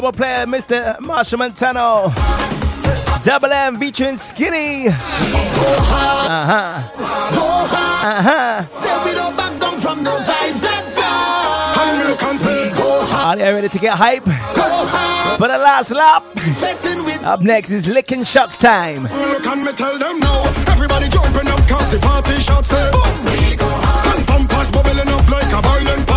double player, Mr. Machel Montano. Double M featuring Skinny. Uh huh. Uh huh. Are you ready to get hype? For the last lap. Up next is licking shots time. Look and me tell them now. Everybody jumping up cause the party shots. Eh? Boom. And bumpers bubbling up like a violent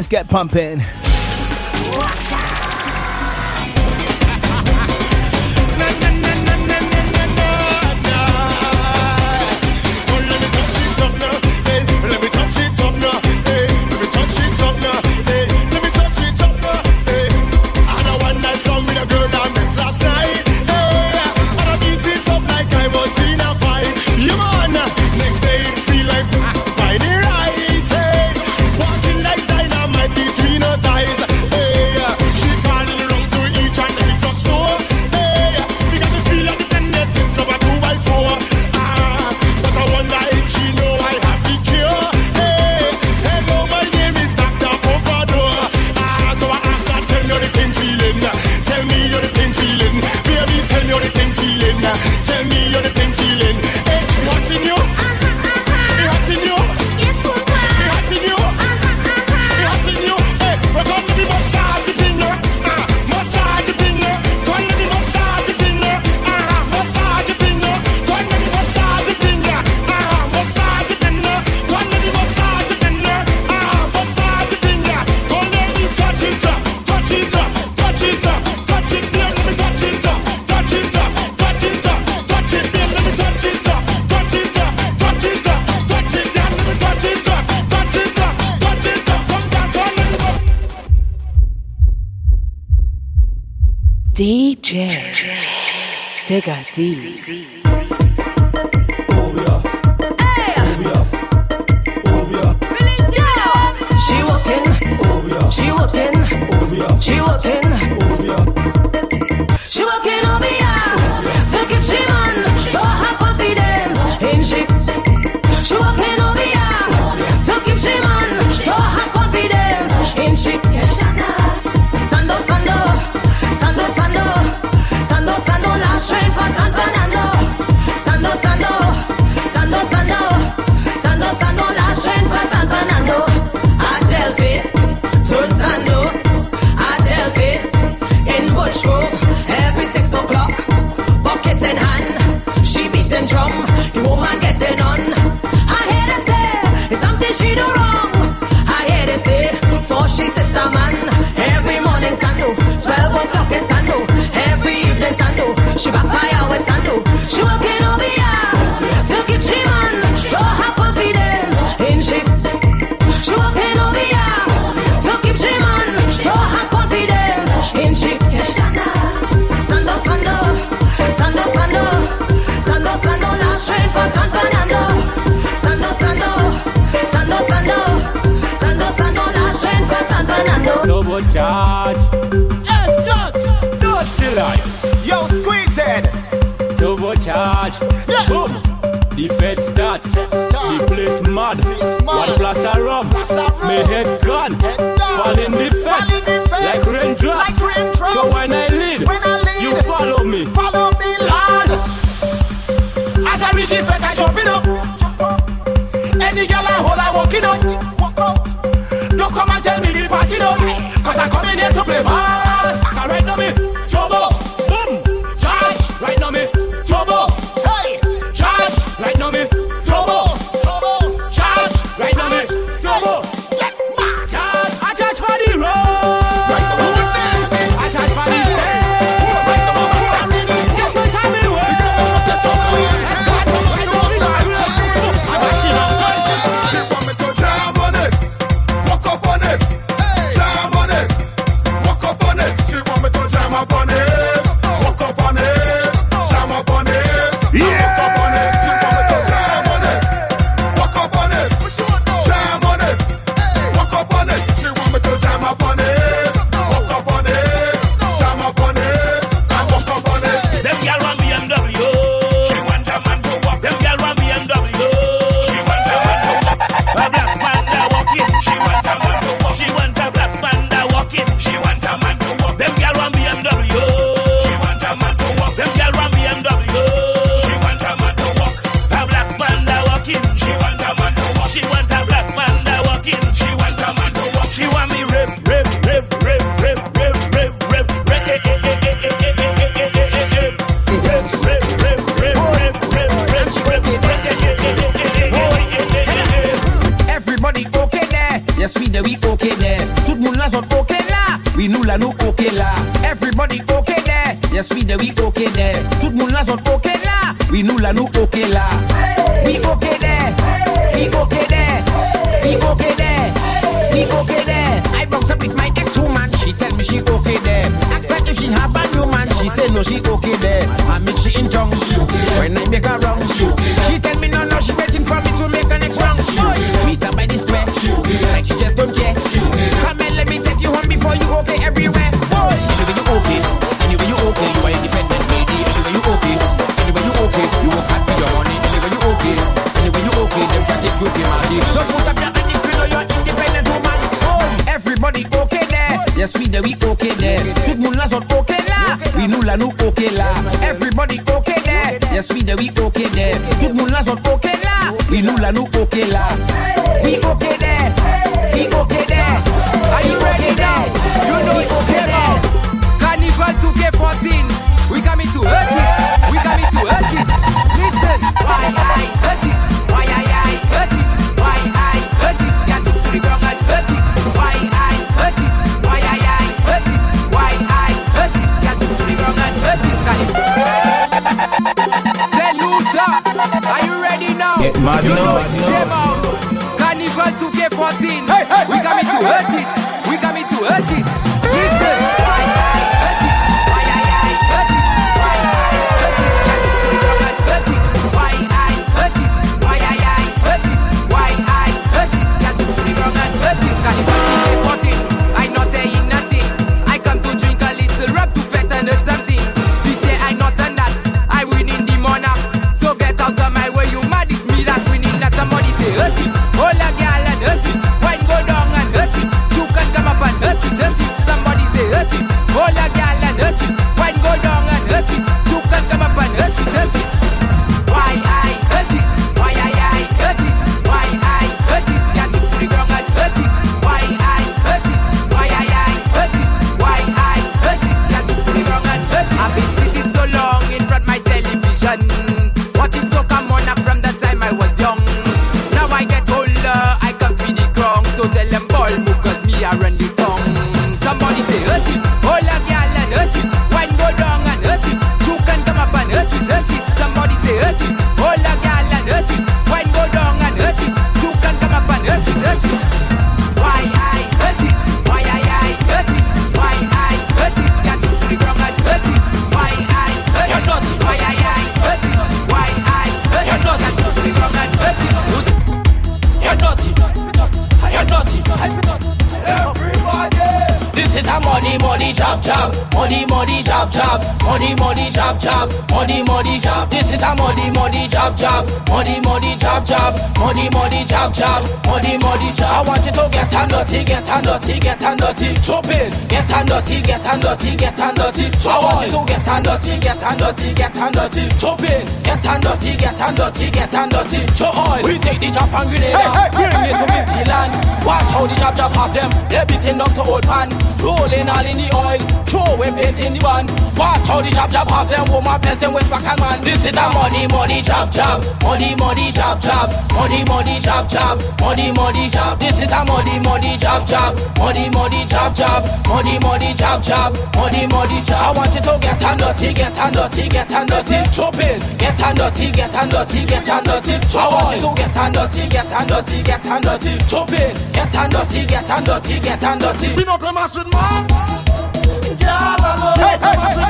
Let's get pumping. start. The place mad. One flash I rum, My head gun, Fall in defense. Like raindrops. So when I lead, you follow me. Follow me, lad. As I reach the fence, I jump it up. Any girl I hold, I walk it out. Don't come and tell me the party done. Cause I come in here to play ball. Hola, ¿qué Money, money, job, job. Money, money, job. I want you to get a nutty, get a nutty, get a nutty. Chop in. Get a nutty, get a nutty, get a nutty. I want you to get a nutty, get a nutty, get a nutty. Chop in. Get a nutty, get a nutty, get a nutty. Chop oil. We take the job and Grenada. Bring it to New Zealand. Watch how the job job have them. They beating down to old pan. Rolling all in the oil. Throw away paint in the van. Watch how the job job have them. Woman pelting with back and man. This is a money, money, job, job. Money, money, job, job. Money, money, job, job. Money, money, job. This is a money, money, job, job. Money, money, job, job. Money, money, job, job. Money, money, job. I want you to get a nutty, get a nutty, get a nutty. Chop in. Get a nutty, get a nutty, get a nutty. I want you to get a nutty, get a nutty, get a nutty. Chop in. Get a nutty, get a nutty, get a nutty. We no play mass with man. Girl, I love. Hey, hey, hey, hey.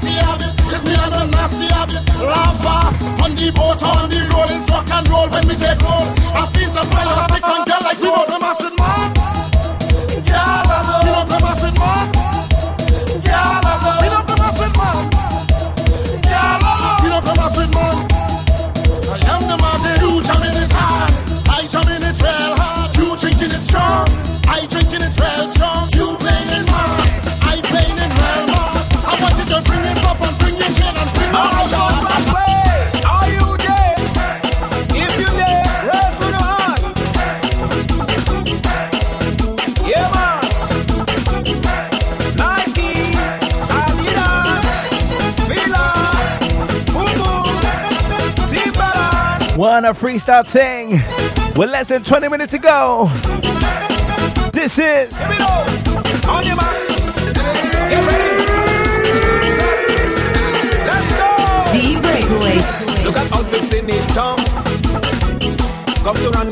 Dirty habit? It's me and a nasty habit. Fast on the boat, on the rolling rock and roll when we take hold. I feel the fire stick on girl like we Timberland. Wanna freestyle thing. with less than 20 minutes to go. This is Here we go. On your mark. Get ready. Set. Let's go. D Breakaway. Look at outfits in the town. Come to run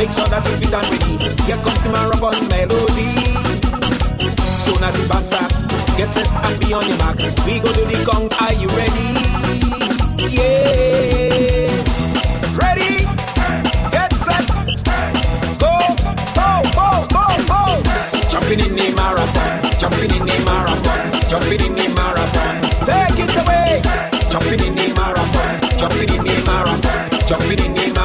Make sure that you fit and ready. Here comes the marathon melody. Soon as the band start, get set and be on your mark. We go to the count. Are you ready? Yeah. Ready? Get set. Go, go, go, go, go. Jumping in the marathon. Jumping in the marathon. Jumping in the marathon. Take it away. Jumping in the marathon. Jumping in the marathon. Jumping in the marathon.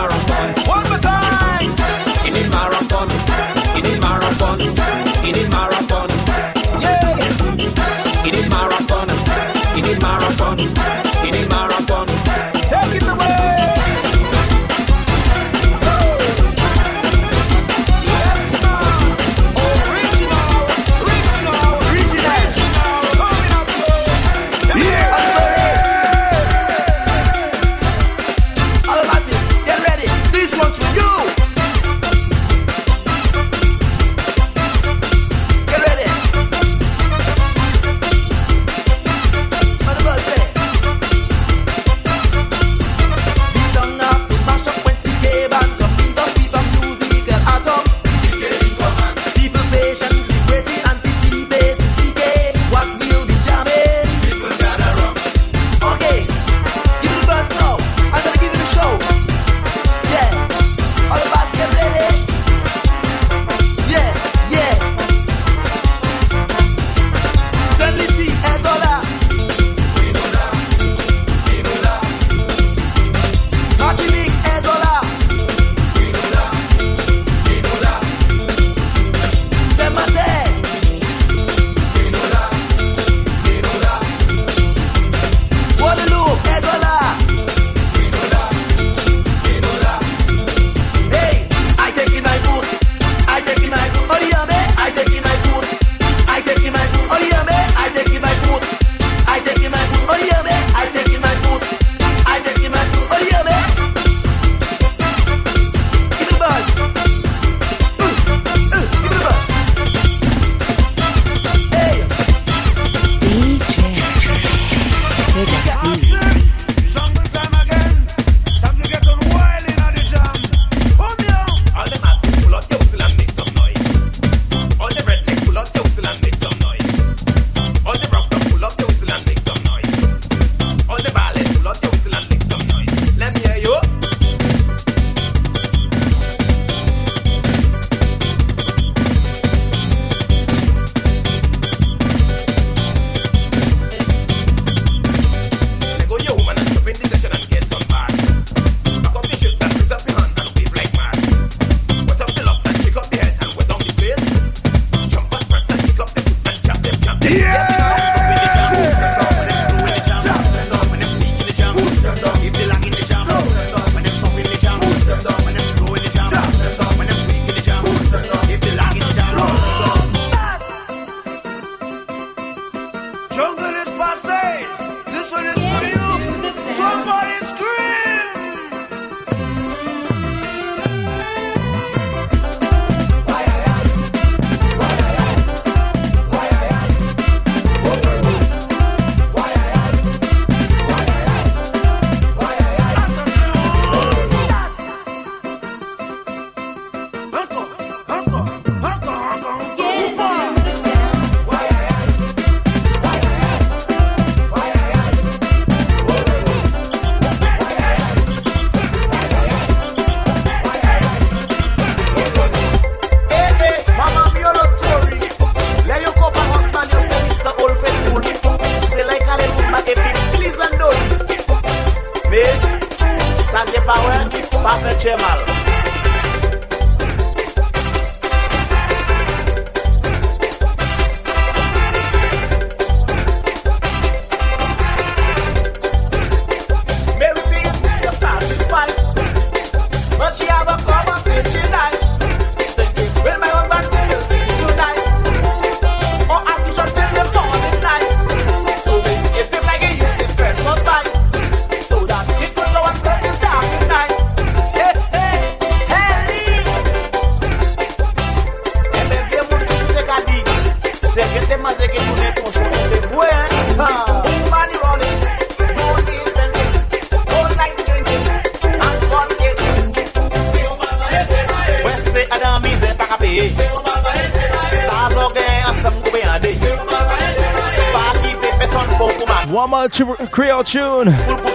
Tune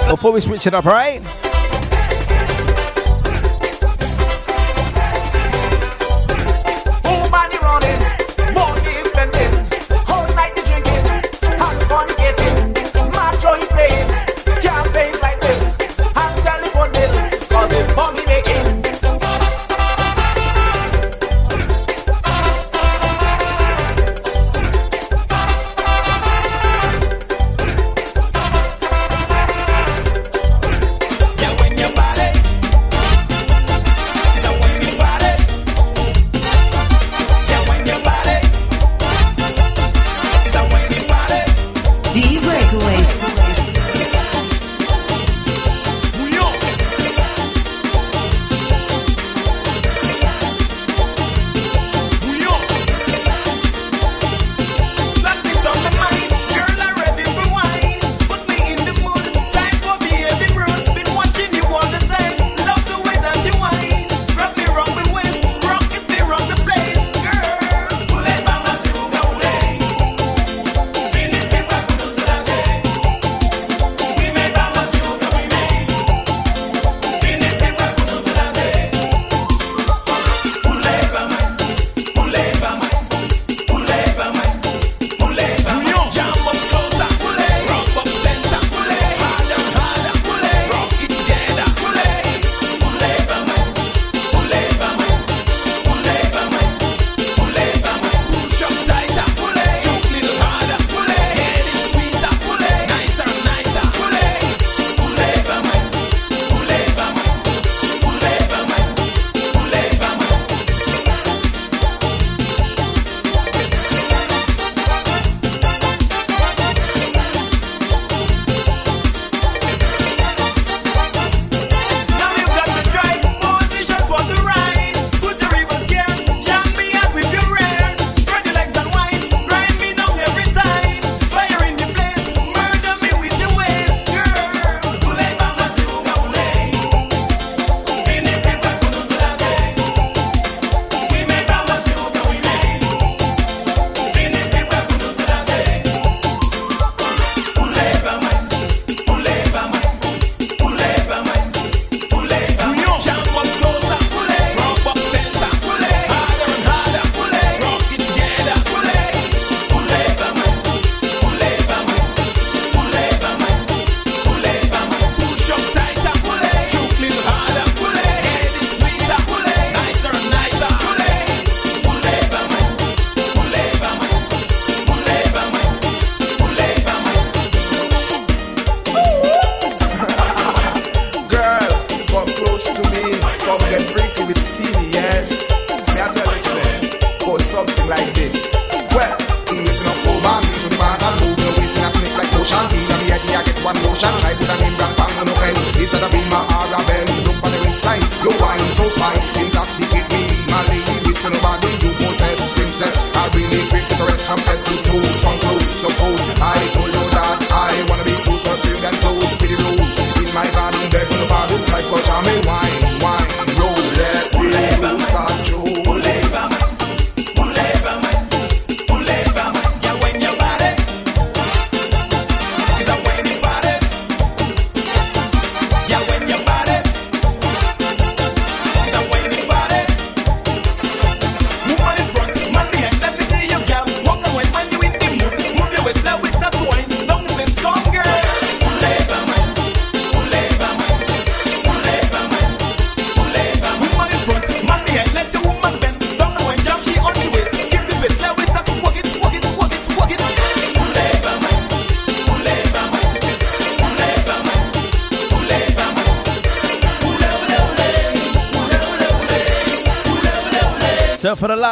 before we switch it up, right?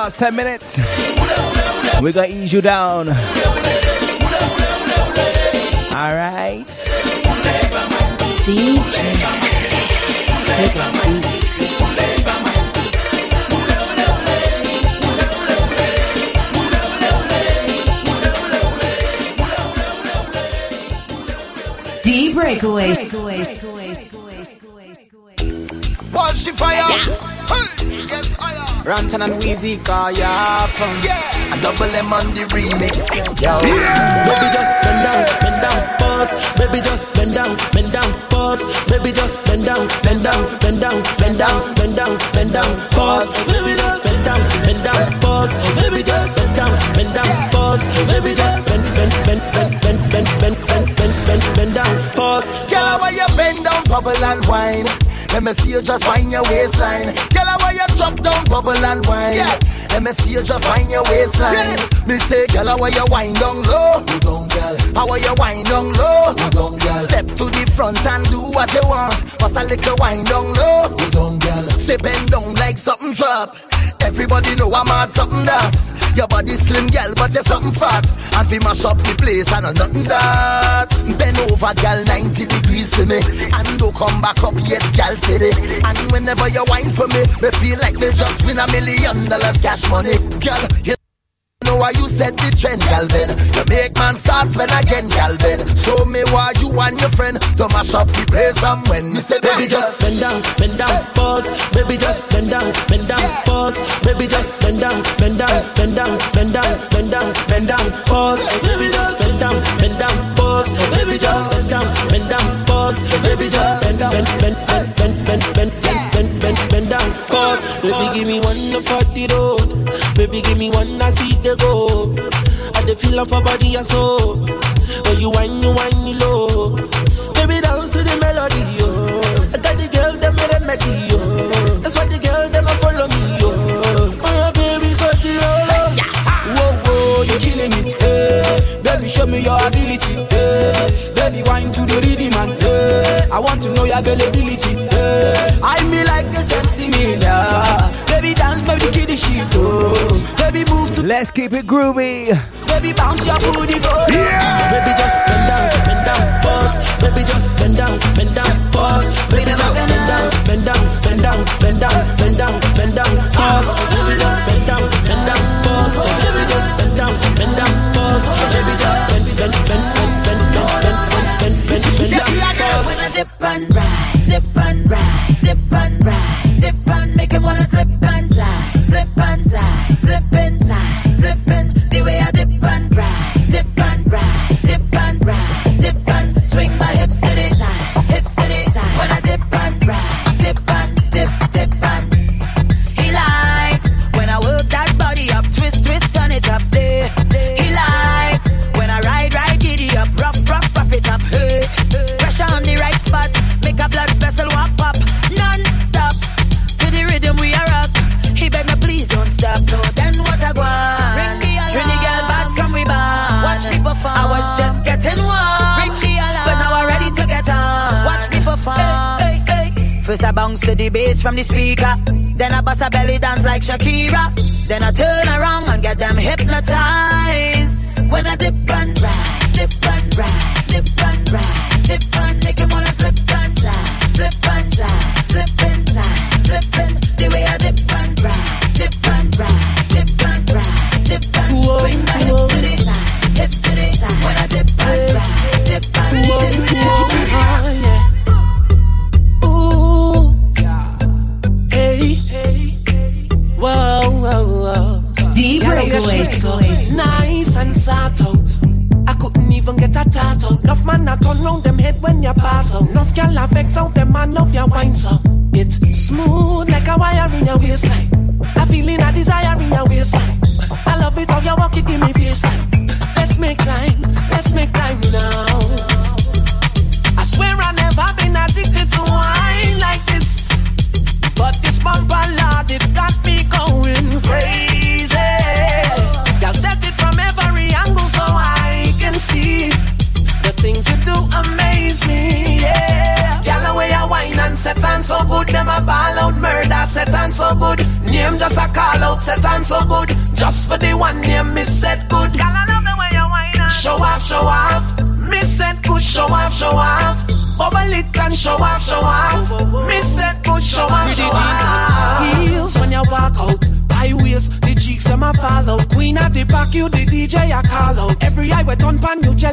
Last 10 minutes, we're gonna ease you down. Alright. DJ. Take it deep. Breakaway. I. Runtown and Weezy call ya from. Yeah. A double M on the remix. Yo. Baby just bend down, bend down, pause. Baby just bend down, bend down, pause. Baby just bend down, bend down, bend down, bend down, bend down, bend down, pause. Baby just bend down, bend down, pause. Baby just bend down, bend down, pause. Baby just bend, bend, bend, bend, bend, bend, bend, bend, bend, bend, bend down, pause. Girl, how you bend down, bubble and wine? Let me see you just wind your waistline. Girl, drop down, bubble and wine? Let me see you just find your waistline. Me say, girl, how you wind down low? You don't, girl. How are you wind down low? You don't, girl. Step to the front and do what you want. Pass a little wind down low? You don't, girl. Say bend down like something drop. Everybody know I'm at something that. Your body slim, girl, but you're something fat. And we mash up the place, I know nothing that. Bend over, girl, 90 degrees for me. And don't come back up yet, girl, city. And whenever you whine for me, me feel like me just win a million dollars cash money. Girl, you know why you set the trend, gal Ben. You make man start spend again, gal. So me why you and your friend to mash up the place from when me say Baby just bend down, bend down, pause. Baby just bend down, bend down, pause. Baby just bend down, bend down, bend down, bend down, bend down, bend down, pause. Baby just pause. Baby just bend down, bend down, pause. Baby just bend, bend, bend, bend, bend, bend, bend, bend, bend, bend, bend down, pause. Baby give me one for the road. Baby give me one I see the go. I the feel of her body and soul. I want to know your availability, eh. I me like Miller. Baby, dance, baby, shit, oh. Baby, move to Let's keep it groovy. Baby, bounce your booty, go. Baby just bend down, bend down, pause. Baby just bend down, bend down, pause. Baby just bend down, bend down, bend down, bend down, bend down, bend down, pause. Baby just bend down, bend wanna slip bass from the speaker. Then I bust a belly dance like Shakira. Then I turn around and get them hypnotized. When I dip and ride, dip and ride, dip and ride, dip and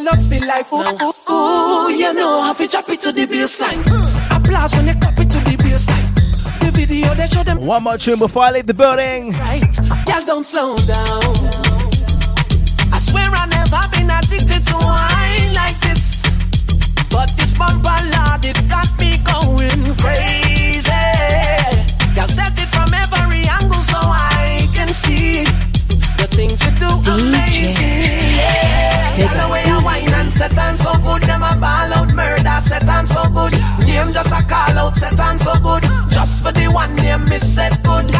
on pan, you jealous feel like ooh, oh, ooh, ooh, you know how to drop it to the baseline. Applause when you clap it to the baseline. The video they show them One more tune before I leave the building. right. Y'all don't slow down. I swear I never been addicted to wine like this. But this bumper lord, it got me going crazy. Y'all set it from every angle so I can see the things you do amaze me. Set on so good, them a ball out murder set on so good. Name just a call out set on so good. Just for the one name, me said good.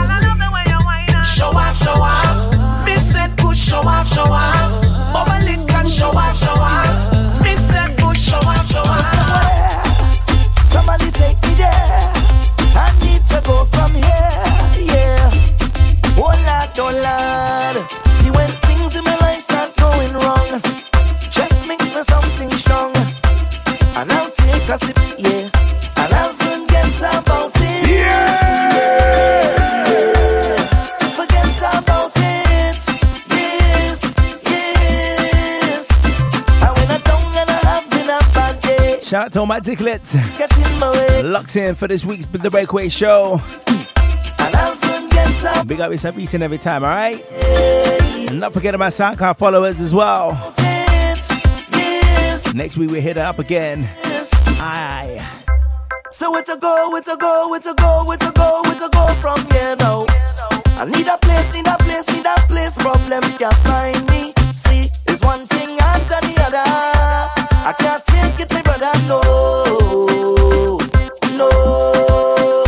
Show off, show off. Me said good, show off, show off. Bubble it and show off, show off. To all my dicklets. Get in my way. Locked in for this week's The Breakaway Show. Big up yourself each and every time, alright? And not forgetting my SoundCloud followers as well. Next week we're hit up again. Aye. So where to go, where to go, where to go, where to go, where to go from here now? I need a place, need a place, need a place. Problems can't find me. See, it's one thing after the other. I can't take it, my brother. No, no.